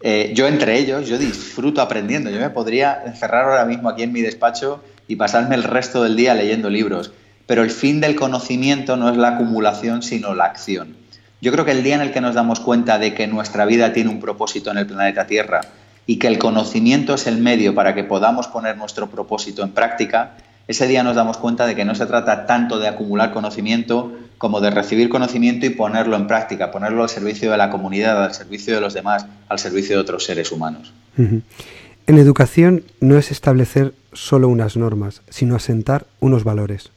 Eh, yo entre ellos, yo disfruto aprendiendo. Yo me podría encerrar ahora mismo aquí en mi despacho y pasarme el resto del día leyendo libros. Pero el fin del conocimiento no es la acumulación, sino la acción. Yo creo que el día en el que nos damos cuenta de que nuestra vida tiene un propósito en el planeta Tierra y que el conocimiento es el medio para que podamos poner nuestro propósito en práctica, ese día nos damos cuenta de que no se trata tanto de acumular conocimiento como de recibir conocimiento y ponerlo en práctica, ponerlo al servicio de la comunidad, al servicio de los demás, al servicio de otros seres humanos. En educación no es establecer solo unas normas, sino asentar unos valores.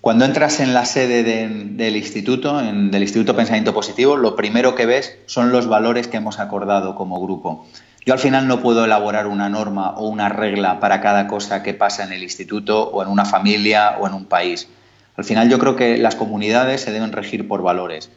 Cuando entras en la sede del instituto, en, del Instituto Pensamiento Positivo, lo primero que ves son los valores que hemos acordado como grupo. Yo al final no puedo elaborar una norma o una regla para cada cosa que pasa en el instituto o en una familia o en un país. Al final yo creo que las comunidades se deben regir por valores.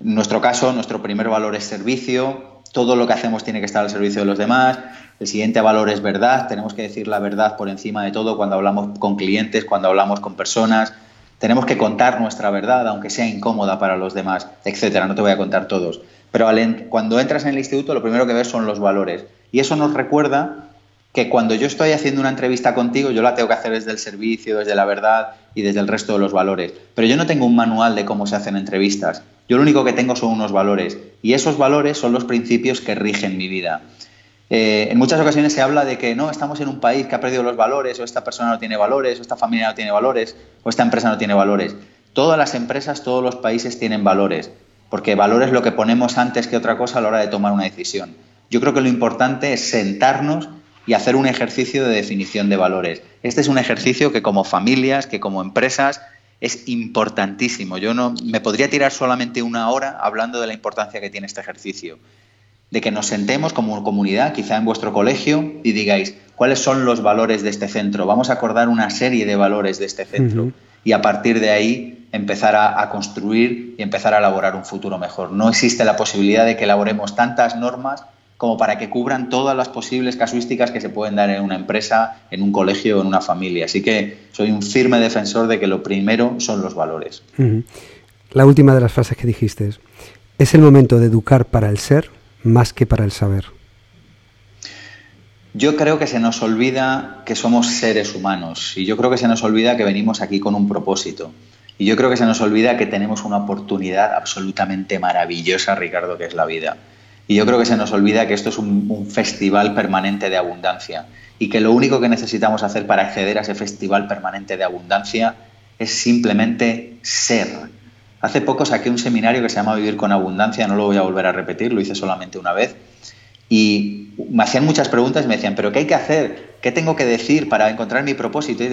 En nuestro caso, nuestro primer valor es servicio, todo lo que hacemos tiene que estar al servicio de los demás. El siguiente valor es verdad, tenemos que decir la verdad por encima de todo cuando hablamos con clientes, cuando hablamos con personas tenemos que contar nuestra verdad, aunque sea incómoda para los demás, etcétera. No te voy a contar todos. Pero cuando entras en el instituto, lo primero que ves son los valores. Y eso nos recuerda que cuando yo estoy haciendo una entrevista contigo, yo la tengo que hacer desde el servicio, desde la verdad y desde el resto de los valores. Pero yo no tengo un manual de cómo se hacen entrevistas. Yo lo único que tengo son unos valores. Y esos valores son los principios que rigen mi vida. Eh, en muchas ocasiones se habla de que no, estamos en un país que ha perdido los valores, o esta persona no tiene valores, o esta familia no tiene valores, o esta empresa no tiene valores. Todas las empresas, todos los países tienen valores, porque valor es lo que ponemos antes que otra cosa a la hora de tomar una decisión. Yo creo que lo importante es sentarnos y hacer un ejercicio de definición de valores. Este es un ejercicio que como familias, que como empresas, es importantísimo. Yo no me podría tirar solamente una hora hablando de la importancia que tiene este ejercicio de que nos sentemos como comunidad, quizá en vuestro colegio, y digáis, ¿cuáles son los valores de este centro? Vamos a acordar una serie de valores de este centro y a partir de ahí empezar a, construir y empezar a elaborar un futuro mejor. No existe la posibilidad de que elaboremos tantas normas como para que cubran todas las posibles casuísticas que se pueden dar en una empresa, en un colegio o en una familia. Así que soy un firme defensor de que lo primero son los valores. La última de las frases que dijiste es, es el momento de educar para el ser más que para el saber? Yo creo que se nos olvida que somos seres humanos y yo creo que se nos olvida que venimos aquí con un propósito. Y yo creo que se nos olvida que tenemos una oportunidad absolutamente maravillosa, Ricardo, que es la vida. Y yo creo que se nos olvida que esto es un, festival permanente de abundancia y que lo único que necesitamos hacer para acceder a ese festival permanente de abundancia es simplemente ser. Hace poco saqué un seminario que se llama Vivir con Abundancia, no lo voy a volver a repetir, lo hice solamente una vez. Y me hacían muchas preguntas y me decían, ¿pero qué hay que hacer? ¿Qué tengo que decir para encontrar mi propósito y?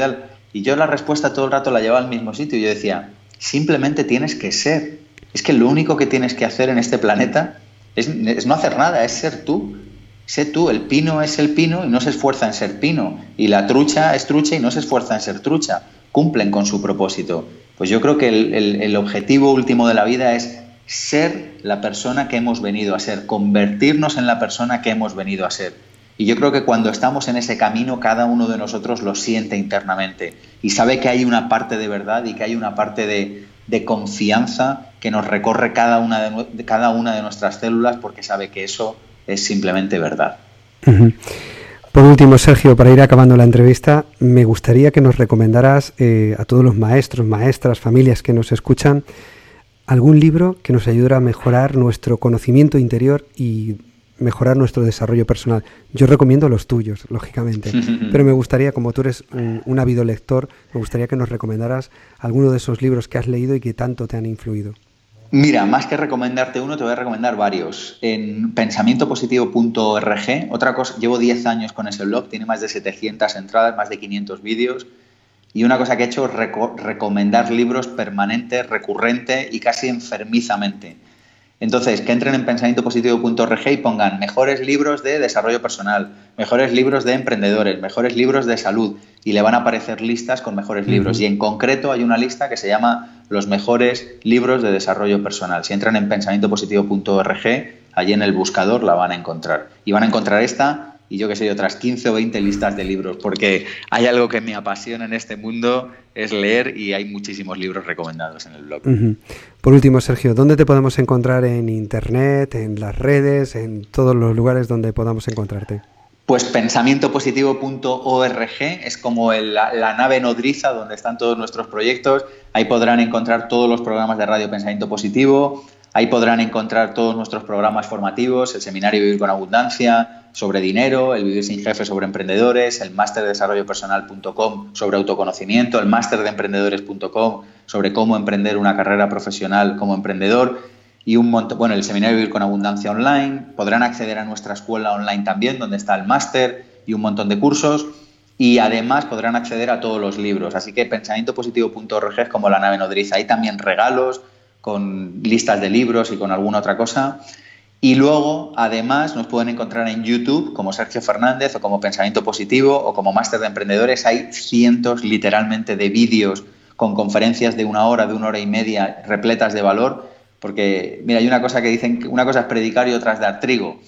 Y yo la respuesta todo el rato la llevaba al mismo sitio. Y yo decía, simplemente tienes que ser. Es que lo único que tienes que hacer en este planeta es, no hacer nada, es ser tú. Sé tú, el pino es el pino y no se esfuerza en ser pino. Y la trucha es trucha y no se esfuerza en ser trucha. Cumplen con su propósito. Pues yo creo que el, objetivo último de la vida es ser la persona que hemos venido a ser, convertirnos en la persona que hemos venido a ser. Y yo creo que cuando estamos en ese camino, cada uno de nosotros lo siente internamente y sabe que hay una parte de verdad y que hay una parte de, confianza que nos recorre cada una de, cada una de nuestras células porque sabe que eso es simplemente verdad. Por último, Sergio, para ir acabando la entrevista, me gustaría que nos recomendaras eh, a todos los maestros, maestras, familias que nos escuchan, algún libro que nos ayude a mejorar nuestro conocimiento interior y mejorar nuestro desarrollo personal. Yo recomiendo los tuyos, lógicamente, [laughs] pero me gustaría, como tú eres un, un ávido lector, me gustaría que nos recomendaras alguno de esos libros que has leído y que tanto te han influido. Mira, más que recomendarte uno, te voy a recomendar varios. En pensamientopositivo.org, otra cosa, llevo 10 años con ese blog, tiene más de 700 entradas, más de 500 vídeos. Y una cosa que he hecho es recomendar libros permanente, recurrente y casi enfermizamente. Entonces, que entren en pensamientopositivo.org y pongan mejores libros de desarrollo personal, mejores libros de emprendedores, mejores libros de salud y le van a aparecer listas con mejores libros. Y en concreto hay una lista que se llama los mejores libros de desarrollo personal. Si entran en pensamientopositivo.org, allí en el buscador la van a encontrar. Y van a encontrar esta y yo que sé, otras 15 o 20 listas de libros, porque hay algo que me apasiona en este mundo, es leer y hay muchísimos libros recomendados en el blog. Por último, Sergio, ¿dónde te podemos encontrar en Internet, en las redes, en todos los lugares donde podamos encontrarte? Pues pensamientopositivo.org es como la, nave nodriza donde están todos nuestros proyectos. Ahí podrán encontrar todos los programas de Radio Pensamiento Positivo, ahí podrán encontrar todos nuestros programas formativos, el seminario Vivir con Abundancia, sobre dinero, el Vivir sin Jefe sobre emprendedores, el máster de desarrollo personal.com sobre autoconocimiento, el máster de emprendedores.com sobre cómo emprender una carrera profesional como emprendedor y un montón, bueno, el seminario Vivir con Abundancia Online. Podrán acceder a nuestra escuela online también, donde está el máster y un montón de cursos. Y además podrán acceder a todos los libros. Así que pensamientopositivo.org es como la nave nodriza. Hay también regalos con listas de libros y con alguna otra cosa. Y luego, además, nos pueden encontrar en YouTube como Sergio Fernández o como Pensamiento Positivo o como Máster de Emprendedores. Hay cientos, literalmente, de vídeos con conferencias de una hora, de una hora y media, repletas de valor. Porque, mira, hay una cosa que dicen una cosa es predicar y otra es dar trigo.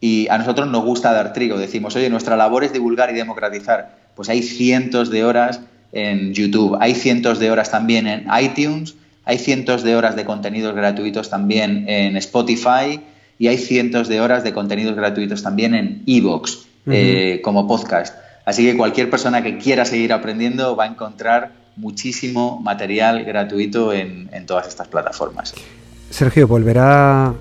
Y a nosotros nos gusta dar trigo. Decimos, oye, nuestra labor es divulgar y democratizar. Pues hay cientos de horas en YouTube, hay cientos de horas también en iTunes, hay cientos de horas de contenidos gratuitos también en Spotify y hay cientos de horas de contenidos gratuitos también en Evox eh, como podcast. Así que cualquier persona que quiera seguir aprendiendo va a encontrar muchísimo material gratuito en, en todas estas plataformas. Sergio, ¿volverá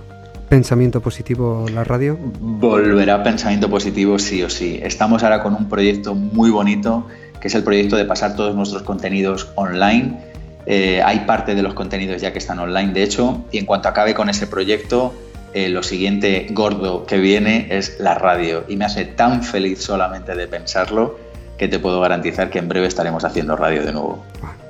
Pensamiento Positivo la radio? Volverá Pensamiento Positivo sí o sí. Estamos ahora con un proyecto muy bonito, que es el proyecto de pasar todos nuestros contenidos online. Eh, hay parte de los contenidos ya que están online, de hecho, y en cuanto acabe con ese proyecto, eh, lo siguiente gordo que viene es la radio y me hace tan feliz solamente de pensarlo que te puedo garantizar que en breve estaremos haciendo radio de nuevo.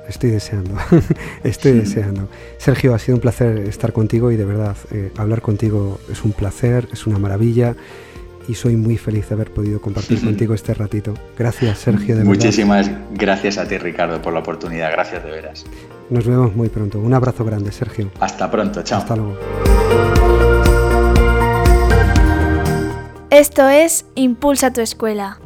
Estoy deseando, [laughs] estoy deseando. Sergio, ha sido un placer estar contigo y de verdad, eh, hablar contigo es un placer, es una maravilla y soy muy feliz de haber podido compartir [laughs] contigo este ratito. Gracias, Sergio. De Muchísimas gracias a ti, Ricardo, por la oportunidad. Gracias de veras. Nos vemos muy pronto. Un abrazo grande, Sergio. Hasta pronto, chao. Hasta luego. Esto es Impulsa tu escuela.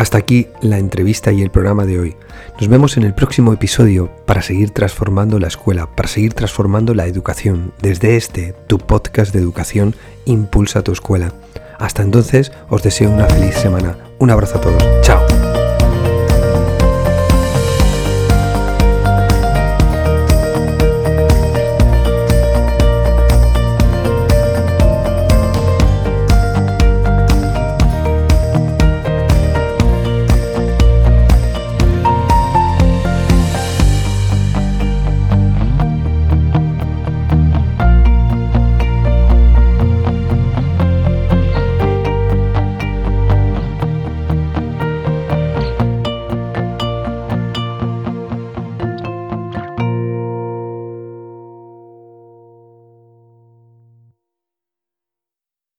Hasta aquí la entrevista y el programa de hoy. Nos vemos en el próximo episodio para seguir transformando la escuela, para seguir transformando la educación. Desde este, tu podcast de educación, Impulsa tu escuela. Hasta entonces, os deseo una feliz semana. Un abrazo a todos. Chao.